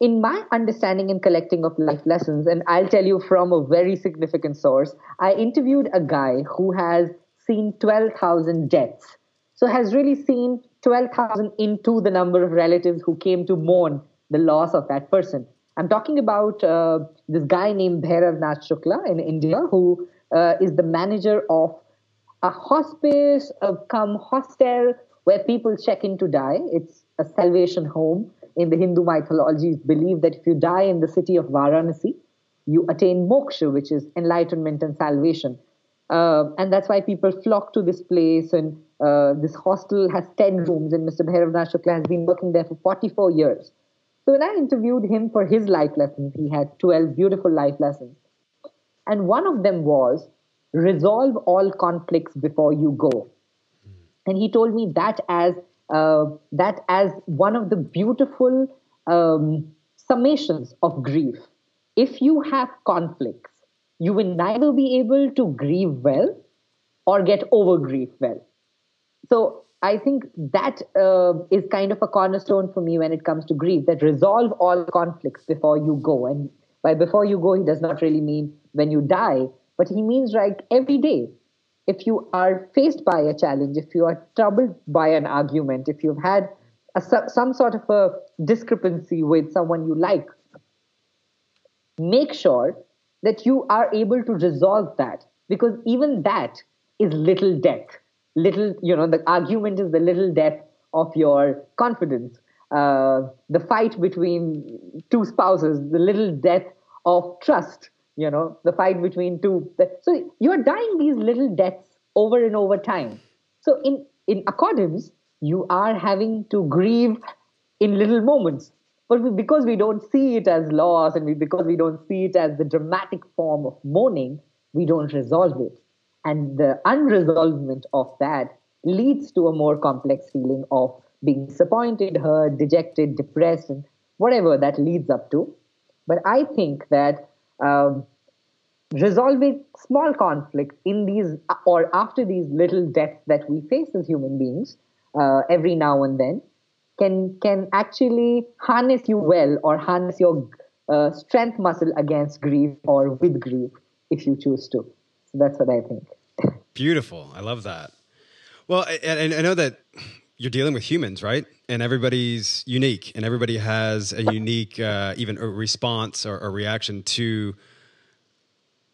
in my understanding and collecting of life lessons, and I'll tell you from a very significant source, I interviewed a guy who has seen 12,000 deaths. So has really seen 12,000 into the number of relatives who came to mourn the loss of that person. I'm talking about uh, this guy named Bhairav Nath Shukla in India, who uh, is the manager of a hospice, a come hostel, where people check in to die. It's a salvation home in the Hindu mythology, it's believed that if you die in the city of Varanasi, you attain moksha, which is enlightenment and salvation. Uh, and that's why people flock to this place. And uh, this hostel has 10 rooms, and Mr. Bhairav Shukla has been working there for 44 years. So when I interviewed him for his life lessons, he had 12 beautiful life lessons. And one of them was resolve all conflicts before you go. And he told me that as uh, that as one of the beautiful um, summations of grief. If you have conflicts, you will neither be able to grieve well or get over grief well. So I think that uh, is kind of a cornerstone for me when it comes to grief that resolve all conflicts before you go. And by before you go, he does not really mean when you die, but he means like every day if you are faced by a challenge, if you are troubled by an argument, if you've had a, some sort of a discrepancy with someone you like, make sure that you are able to resolve that because even that is little death. Little, you know, the argument is the little death of your confidence. Uh, the fight between two spouses, the little death of trust you know the fight between two. So you're dying these little deaths over and over time. So in in accordance you are having to grieve in little moments. But because we don't see it as loss and we, because we don't see it as the dramatic form of mourning we don't resolve it. And the unresolvement of that leads to a more complex feeling of being disappointed hurt dejected depressed and whatever that leads up to. But i think that um, resolving small conflicts in these or after these little deaths that we face as human beings uh, every now and then can can actually harness you well or harness your uh, strength muscle against grief or with grief if you choose to. So that's what I think. *laughs* Beautiful. I love that. Well, and I know that you're dealing with humans, right? And everybody's unique, and everybody has a unique, uh, even a response or a reaction to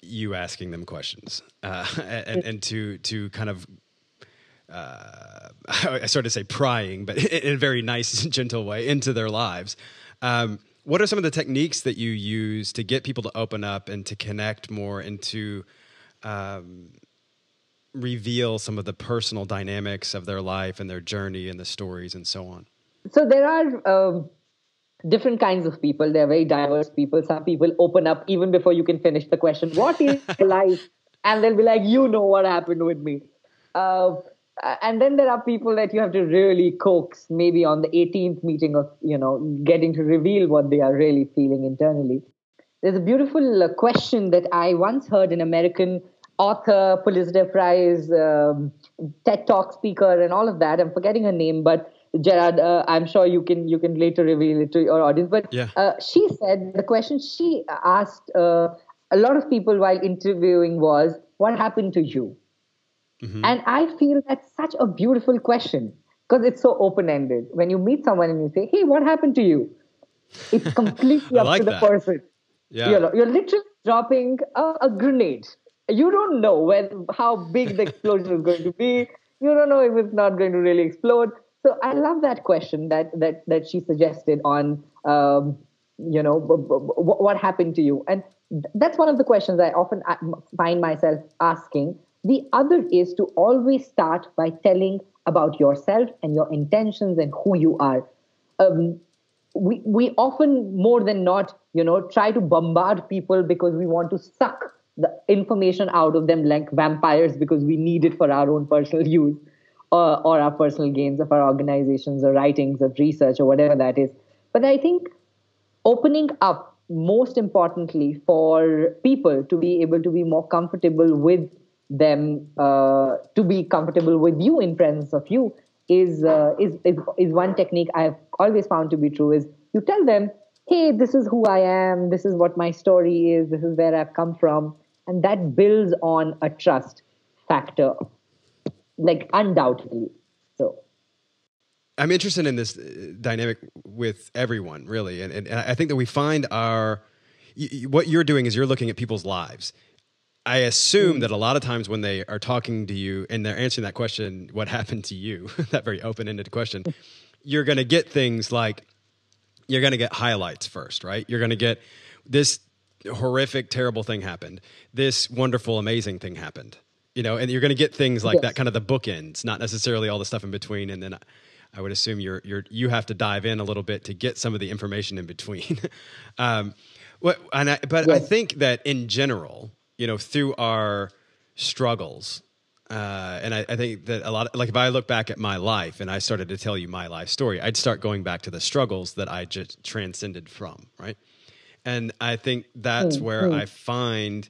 you asking them questions uh, and, and, to to kind of uh, *laughs* I sort of say prying, but *laughs* in a very nice and *laughs* gentle way into their lives. Um, what are some of the techniques that you use to get people to open up and to connect more and to um, reveal some of the personal dynamics of their life and their journey and the stories and so on? So there are um, different kinds of people. They're very diverse people. Some people open up even before you can finish the question, What is *laughs* life? And they'll be like, You know what happened with me. Uh, and then there are people that you have to really coax, maybe on the 18th meeting of, you know, getting to reveal what they are really feeling internally. There's a beautiful uh, question that I once heard an American author, Pulitzer Prize, um, TED Talk speaker, and all of that. I'm forgetting her name, but Gerard, uh, I'm sure you can you can later reveal it to your audience. But yeah. uh, she said the question she asked uh, a lot of people while interviewing was, "What happened to you?" Mm-hmm. And I feel that's such a beautiful question because it's so open ended. When you meet someone and you say, "Hey, what happened to you?" It's *laughs* completely up like to that. the person. Yeah. You know, you're literally dropping a, a grenade. You don't know when how big the explosion is going to be. You don't know if it's not going to really explode so I love that question that that that she suggested on um, you know b- b- what happened to you, and that's one of the questions I often find myself asking. The other is to always start by telling about yourself and your intentions and who you are. Um, we, we often, more than not, you know, try to bombard people because we want to suck the information out of them like vampires because we need it for our own personal *laughs* use or, or our personal gains of our organizations or writings or research or whatever that is. But I think opening up, most importantly, for people to be able to be more comfortable with them, uh, to be comfortable with you in presence of you, is, uh, is, is, is one technique I've always found to be true. Is you tell them, hey, this is who I am, this is what my story is, this is where I've come from, and that builds on a trust factor like undoubtedly so i'm interested in this uh, dynamic with everyone really and, and, and i think that we find our what you're doing is you're looking at people's lives I assume mm. that a lot of times when they are talking to you and they're answering that question, what *laughs* happened to you, *laughs* that very open ended question, *laughs* you're going to get things like, you're going to get highlights first, right? You're going to get this horrific, terrible thing happened. This wonderful, amazing thing happened. You know, and you're going to get things like yes. that, kind of the bookends, not necessarily all the stuff in between. And then I would assume you're you're you have to dive in a little bit to get some of the information in between. *laughs* um, what, and I, but yes. I think that in general, you know, through our struggles, uh, and I, I, think that a lot, of, like if I look back at my life and I started to tell you my life story, I'd start going back to the struggles that I just transcended from, right? and I think that's mm, where mm. I find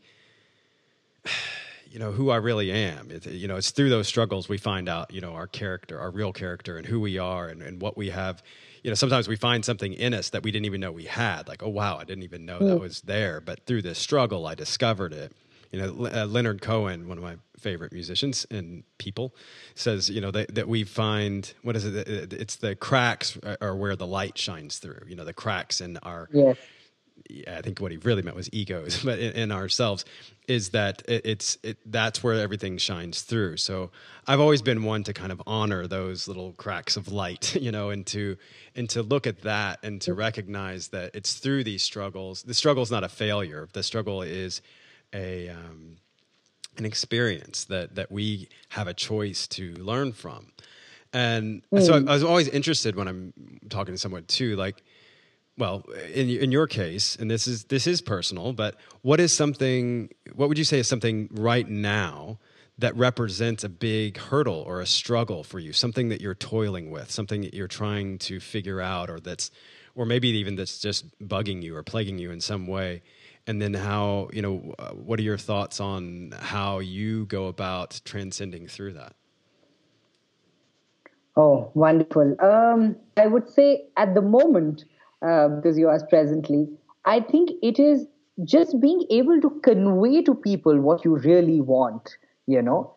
you know who I really am. It, you know, it's through those struggles we find out you know our character, our real character, and who we are, and, and what we have. You know, sometimes we find something in us that we didn't even know we had. Like, oh wow, I didn't even know mm. that was there. But through this struggle, I discovered it. You know, uh, Leonard Cohen, one of my favorite musicians and people, says, you know, that, that we find what is it? It's the cracks are where the light shines through. You know, the cracks in our yes I think what he really meant was egos, *laughs* but in, in ourselves, is that it, it's it, that's where everything shines through. So I've always been one to kind of honor those little cracks of light, *laughs* you know, and to and to look at that and to recognize that it's through these struggles. The struggle is not a failure. The struggle is a um, an experience that that we have a choice to learn from. And mm. so I, I was always interested when I'm talking to someone too, like well in in your case and this is this is personal but what is something what would you say is something right now that represents a big hurdle or a struggle for you? Something that you're toiling with something that you're trying to figure out or that's or maybe even that's just bugging you or plaguing you in some way. And then how you know what are your thoughts on how you go about transcending through that? Oh wonderful. Um, i would say at the moment uh, because you asked presently. I think it is just being able to convey to people what you really want, you know,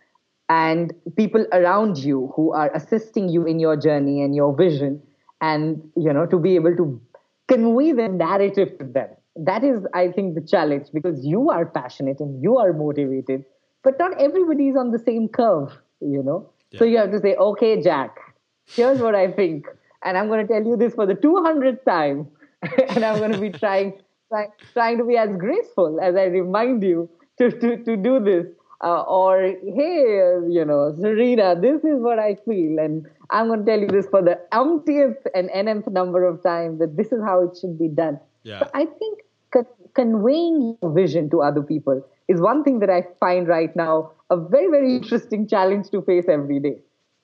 and people around you who are assisting you in your journey and your vision, and, you know, to be able to convey the narrative to them. That is, I think, the challenge because you are passionate and you are motivated, but not everybody is on the same curve, you know. Yeah. So you have to say, okay, Jack, here's what I think and I'm going to tell you this for the 200th time, *laughs* and I'm going to be trying, trying, trying to be as graceful as I remind you to, to, to do this. Uh, or, hey, you know, Serena, this is what I feel, and I'm going to tell you this for the umpteenth and nth number of times that this is how it should be done. Yeah. So I think con- conveying your vision to other people is one thing that I find right now a very, very interesting challenge to face every day.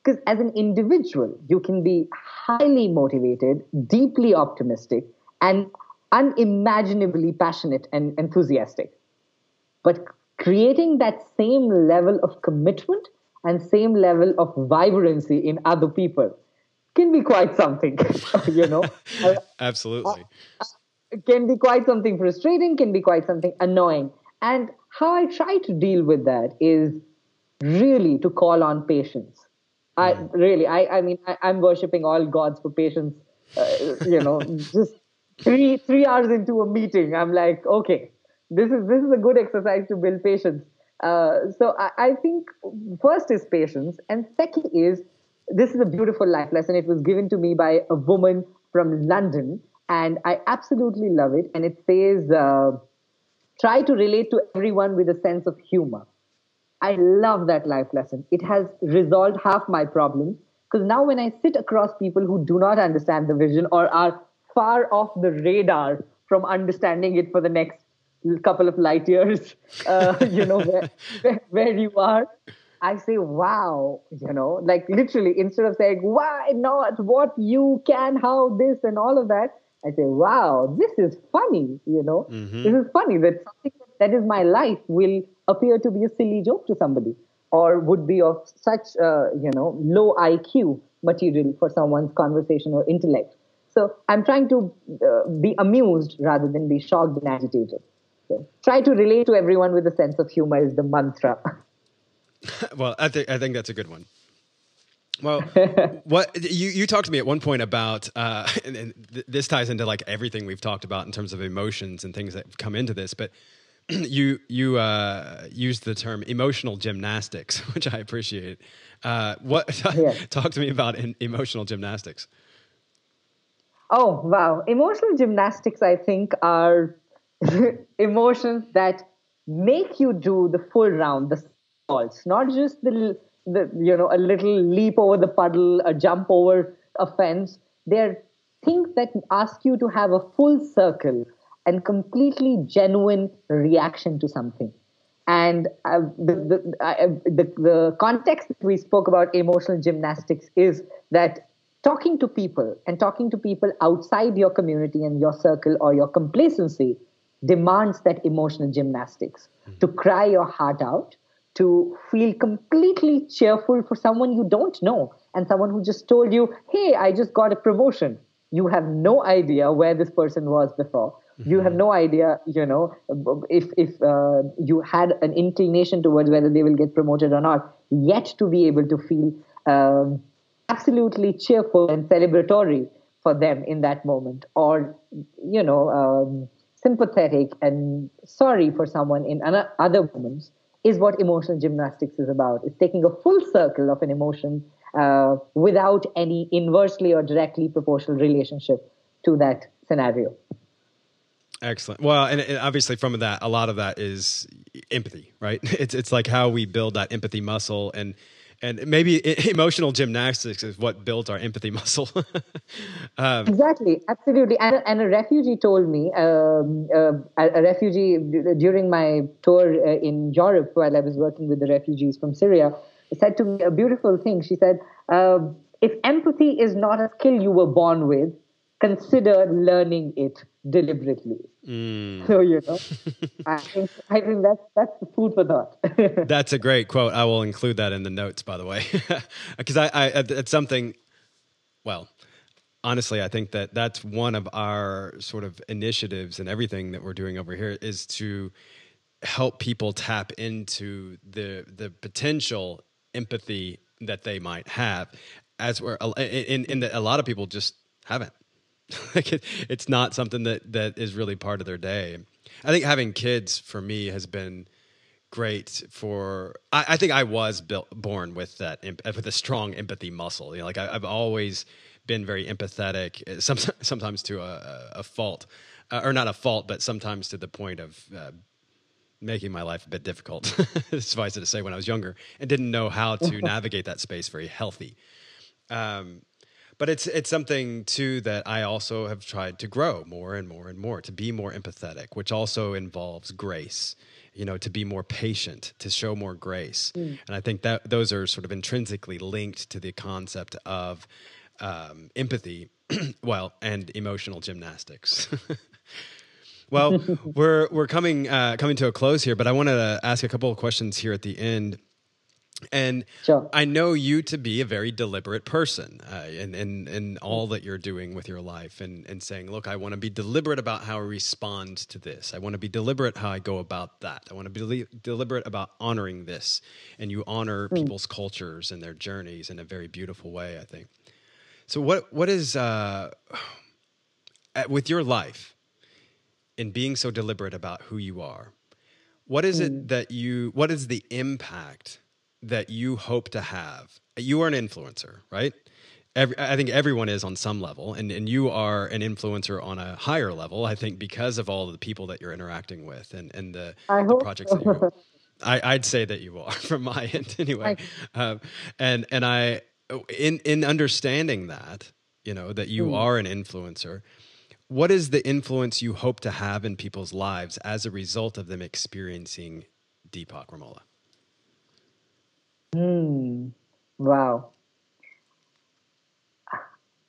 Because as an individual, you can be highly motivated, deeply optimistic, and unimaginably passionate and enthusiastic. But creating that same level of commitment and same level of vibrancy in other people can be quite something, *laughs* you know? *laughs* Absolutely. Uh, can be quite something frustrating, can be quite something annoying. And how I try to deal with that is really to call on patience I really, I, I mean, I, am worshiping all gods for patience. Uh, you know, *laughs* just three three hours into a meeting, I'm like, okay, this is this is a good exercise to build patience. Uh, so I, I think first is patience, and second is this is a beautiful life lesson. It was given to me by a woman from London, and I absolutely love it. And it says, uh, try to relate to everyone with a sense of humor. I love that life lesson. It has resolved half my problems because now when I sit across people who do not understand the vision or are far off the radar from understanding it for the next couple of light years, *laughs* uh, you know, where, where, where you are, I say, wow, you know, like literally instead of saying, why not, what you can, how this, and all of that, I say, wow, this is funny, you know, mm-hmm. this is funny that something that is my life will appear to be a silly joke to somebody or would be of such, uh, you know, low IQ material for someone's conversation or intellect. So I'm trying to uh, be amused rather than be shocked and agitated. So try to relate to everyone with a sense of humor is the mantra. *laughs* well, I think I think that's a good one. Well, *laughs* what you you talked to me at one point about, uh, *laughs* and, and th- this ties into like everything we've talked about in terms of emotions and things that come into this. But *clears throat* you you uh, used the term emotional gymnastics, *laughs* which I appreciate. Uh, what *laughs* talk to me about emotional gymnastics? Oh wow, emotional gymnastics! I think are *laughs* emotions that make you do the full round, the falls, not just the, the you know a little leap over the puddle, a jump over a fence. They're things that ask you to have a full circle and completely genuine reaction to something. And uh, the, the, uh, the, the context that we spoke about emotional gymnastics is that talking to people and talking to people outside your community and your circle or your complacency demands that emotional gymnastics mm-hmm. to cry your heart out to feel completely cheerful for someone you don't know and someone who just told you, hey, I just got a promotion. You have no idea where this person was before. Mm-hmm. You have no idea, you know, if, if uh, you had an inclination towards whether they will get promoted or not, yet to be able to feel um, absolutely cheerful and celebratory for them in that moment. Or, you know, um, sympathetic and sorry for someone in other moments is what emotional gymnastics is about. It's taking a full circle of an emotion uh, without any inversely or directly proportional relationship to that scenario. Excellent. Well, and, and, obviously from that, a lot of that is empathy, right? *laughs* It's it's like how we build that empathy muscle, and and maybe *laughs* emotional gymnastics is what builds our empathy *laughs* muscle. um, exactly, absolutely. And, and a refugee told me, um, uh, a, refugee during my tour uh, in Europe while I was working with the refugees from Syria, said to me a beautiful thing. She said, uh, "If empathy is not a skill you were born with, consider learning it deliberately. Mm. So you know, *laughs* I think I think that's that's the food for thought. *laughs* that's a great quote. I will include that in the notes, by the way, *laughs* because I, I it's something. Well, honestly, I think that that's one of our sort of initiatives and everything that we're doing over here is to help people tap into the the potential empathy that they might have as we're in in that a lot of people just haven't *laughs* like it, it's not something that that is really part of their day. I think having kids for me has been great for. I, I think I was built born with that with a strong empathy muscle. You know, like I, have always been very empathetic, eh, some, *laughs* sometimes to a, a fault, uh, or not a fault, but sometimes to the point of. Uh, making my life a bit difficult, *laughs* suffice it to say, when I was younger, and didn't know how to navigate that space very healthy. Um, but it's it's something too that I also have tried to grow more and more and more to be more empathetic, which also involves grace. You know, to be more patient, to show more grace, mm. and I think that those are sort of intrinsically linked to the concept of um, empathy, *clears throat* well, and emotional gymnastics. *laughs* well, *laughs* we're we're coming uh, coming to a close here, but I wanted to ask a couple of questions here at the end. And sure. I know you to be a very deliberate person uh, in, in, in all that you're doing with your life and, and saying, look, I want to be deliberate about how I respond to this. I want to be deliberate how I go about that. I want to be deliberate about honoring this. And you honor mm. people's cultures and their journeys in a very beautiful way, I think. So, what, what is, uh, *sighs* with your life, in being so deliberate about who you are, what is mm. it that you, what is the impact? That you hope to have? You are an influencer, right? Every, I think everyone is on some level, and, and you are an influencer on a higher level. I think because of all of the people that you're interacting with and, and the, the projects so. that you're I, would say that you are *laughs* from my end anyway. Um, and and I in in understanding that you know that you mm. are an influencer. What is the influence you hope to have in people's lives as a result of them experiencing Deepak Ramola? Hmm. Wow.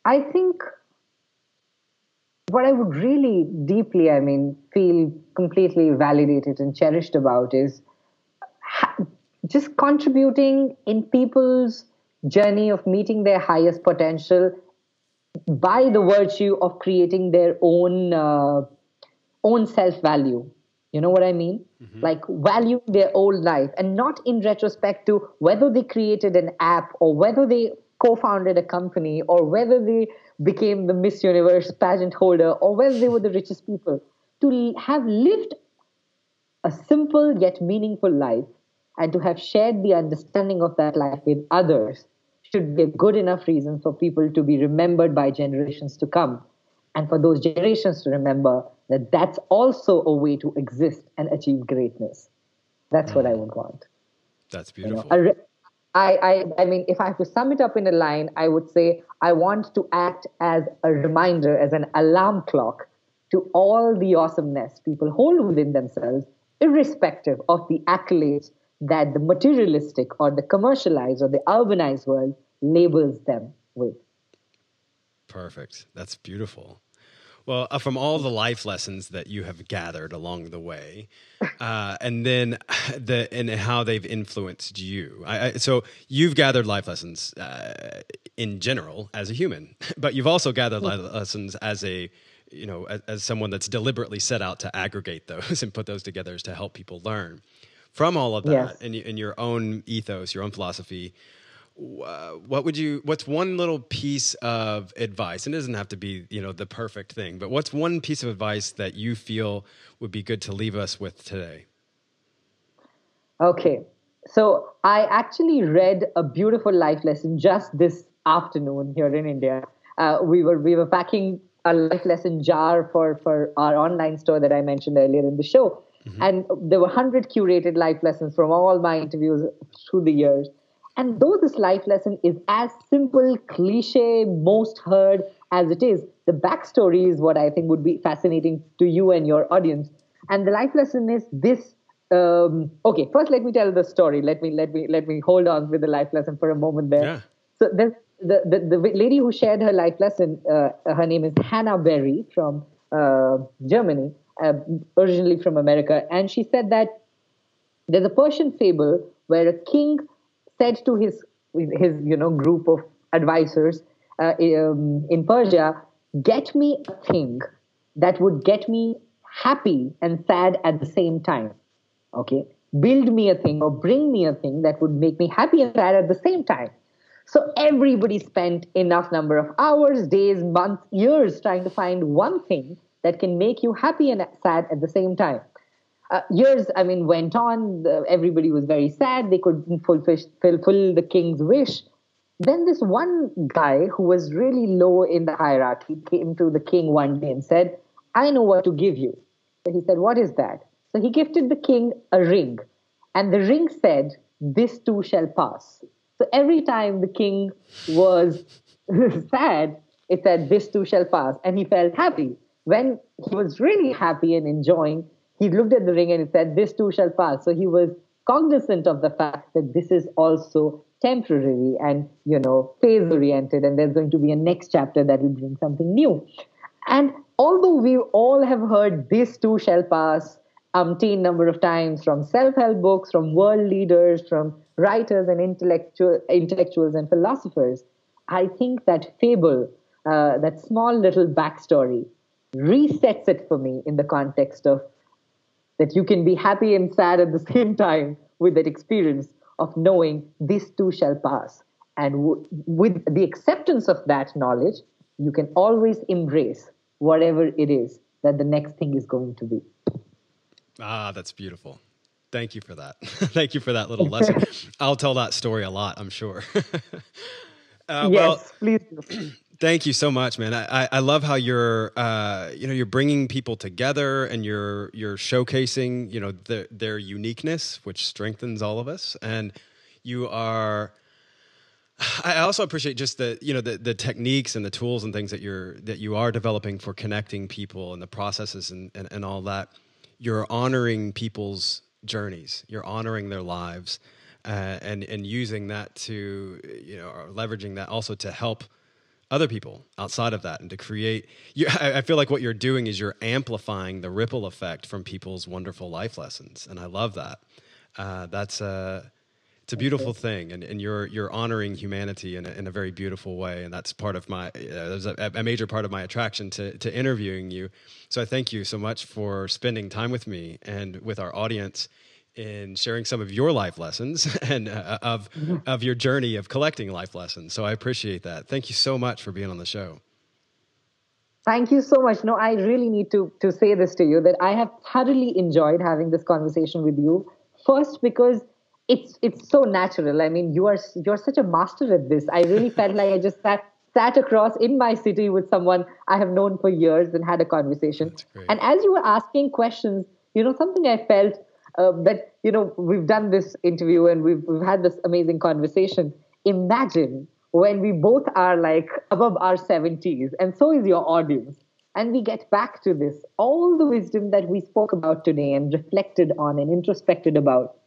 I think what I would really deeply, I mean, feel completely validated and cherished about is just contributing in people's journey of meeting their highest potential by the virtue of creating their own uh, own self value. You know what I mean? Mm-hmm. Like valuing their own life and not in retrospect to whether they created an app or whether they co-founded a company or whether they became the Miss Universe pageant holder or whether they were the richest people, to have lived a simple yet meaningful life and to have shared the understanding of that life with others should be a good enough reason for people to be remembered by generations to come and for those generations to remember that that's also a way to exist and achieve greatness that's what i would want that's beautiful you know, I, I, I mean, if I have to sum it up in a line, I would say I want to act as a reminder, as an alarm clock to all the awesomeness people hold within themselves, irrespective of the accolades that the materialistic or the commercialized or the urbanized world labels them with. Perfect. That's beautiful. Well, uh, from all the life lessons that you have gathered along the way, *laughs* uh, and then *sighs* the and how they've influenced you. I, I, so you've gathered life lessons uh, in general as a human, *laughs* but you've also gathered life lessons as a you know as, as, someone that's deliberately set out to aggregate *laughs* those and put those together to help people learn from all of that yes. and, and your own ethos, your own philosophy uh, what would you what's one little piece of advice and it doesn't have to be you know the perfect thing but what's one piece of advice that you feel would be good to leave us with today? Okay. So i actually read a beautiful life lesson just this afternoon here in india. Uh, we were we were packing a life lesson jar for for our online store that i mentioned earlier in the show. Mm-hmm. and there were 100 curated life lessons from all my interviews through the years and though this life lesson is as simple, cliche, most heard as it is, the backstory is what I think would be fascinating to you and your audience. And the life lesson is this. Um, okay, first let me tell the story. Let me let me let me hold on with the life lesson for a moment there. Yeah. So the, the the lady who shared her life lesson, uh, her name is Hannah Berry from uh, Germany, uh, originally from America, and she said that there's a Persian fable where a king said to his his you know group of advisors uh, um, in Persia, get me a thing that would get me happy and sad at the same time. Okay, build me a thing or bring me a thing that would make me happy and sad at the same time. So everybody spent enough number of hours, days, months, years trying to find one thing that can make you happy and sad at the same time uh, years, I mean, went on. The, everybody was very sad. They couldn't fulfill, fulfill the king's wish. Then this one guy who was really low in the hierarchy came to the king one day and said, I know what to give you. So he said, What is that? So he gifted the king a ring. And the ring said, This too shall pass. So every time the king was *laughs* sad, it said, This too shall pass. And he felt happy. When he was really happy and enjoying, he looked at the ring and he said, This too shall pass. So he was cognizant of the fact that this is also temporary and, you know, phase oriented, and there's going to be a next chapter that will bring something new. And although we all have heard this too shall pass umpteen number of times from self-help books, from world leaders, from writers and intellectual, intellectuals and philosophers, I think that fable, uh, that small little backstory, resets it for me in the context of that you can be happy and sad at the *laughs* same time with that experience of knowing this too shall pass. And w- with the acceptance of that knowledge, you can always embrace whatever it is that the next thing is going to be. Ah, that's beautiful. Thank you for that. *laughs* Thank you for that little lesson. *laughs* I'll tell that story a lot, I'm sure. uh, yes, well, please. *clears throat* Thank you so much, man. I, I love how you're, uh, you know, you're bringing people together and you're you're showcasing, you know, their their uniqueness, which strengthens all of us. And you are. I also appreciate just the you know the the techniques and the tools and things that you're that you are developing for connecting people and the processes and, and, and all that. You're honoring people's journeys. You're honoring their lives, uh, and and using that to you know leveraging that also to help other people outside of that and to create you, *laughs* I, feel like what you're doing is you're amplifying the ripple effect from people's wonderful life lessons and i love that. Uh, that's a it's a beautiful thing and, and you're you're honoring humanity in a, in a very beautiful way and that's part of my uh, there's a, a, major part of my attraction to, to interviewing you. So i thank you so much for spending time with me and with our audience in sharing some of your life lessons *laughs* and uh, of mm-hmm. of your journey of collecting life lessons. So I appreciate that. Thank you so much for being on the show. Thank you so much. No, I really need to to say this to you that I have thoroughly enjoyed having this conversation with you. First, because it's it's so natural. I mean, you are you're such a master at this. I really felt like I just sat sat across in my city with someone I have known for years and had a conversation. And as you were asking questions, you know, something I felt uh, but you know, we've done this interview and we've we've had this amazing conversation. Imagine when we both are like above our 70s, and so is your audience, and we get back to this, all the wisdom that we spoke about today and reflected on and introspected about.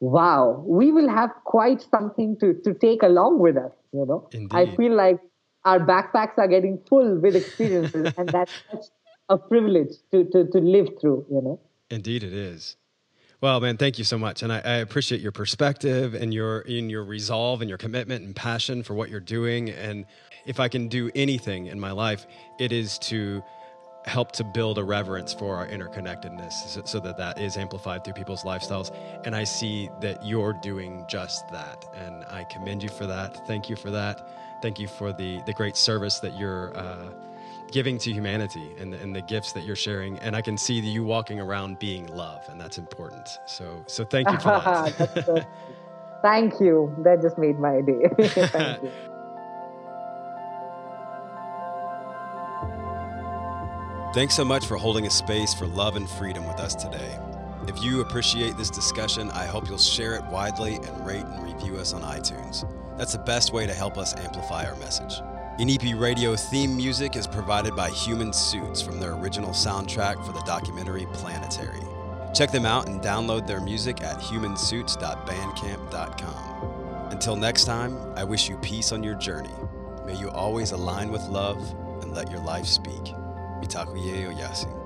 Wow, we will have quite something to, to take along with us, you know. Indeed. I feel like our backpacks are getting full with experiences, *laughs* and that's such a privilege to, to, to live through, you know. Indeed, it is. Well, man, thank you so much, and I, I, appreciate your perspective and your in your resolve and your commitment and passion for what you're doing. And if I can do anything in my life, it is to help to build a reverence for our interconnectedness, so, so that that is amplified through people's lifestyles. And I see that you're doing just that, and I commend you for that. Thank you for that. Thank you for the the great service that you're. Uh, giving to humanity and the, and the gifts that you're sharing. And I can see you walking around being love, and that's important. So, so thank you for that. *laughs* thank you. That just made my day. *laughs* thank you. Thanks so much for holding a space for love and freedom with us today. If you appreciate this discussion, I hope you'll share it widely and rate and review us on iTunes. That's the best way to help us amplify our message. Inipi Radio theme music is provided by Human Suits from their original soundtrack for the documentary Planetary. Check them out and download their music at humansuits.bandcamp.com. Until next time, I wish you peace on your journey. May you always align with love and let your life speak. Mitakuye Oyasin.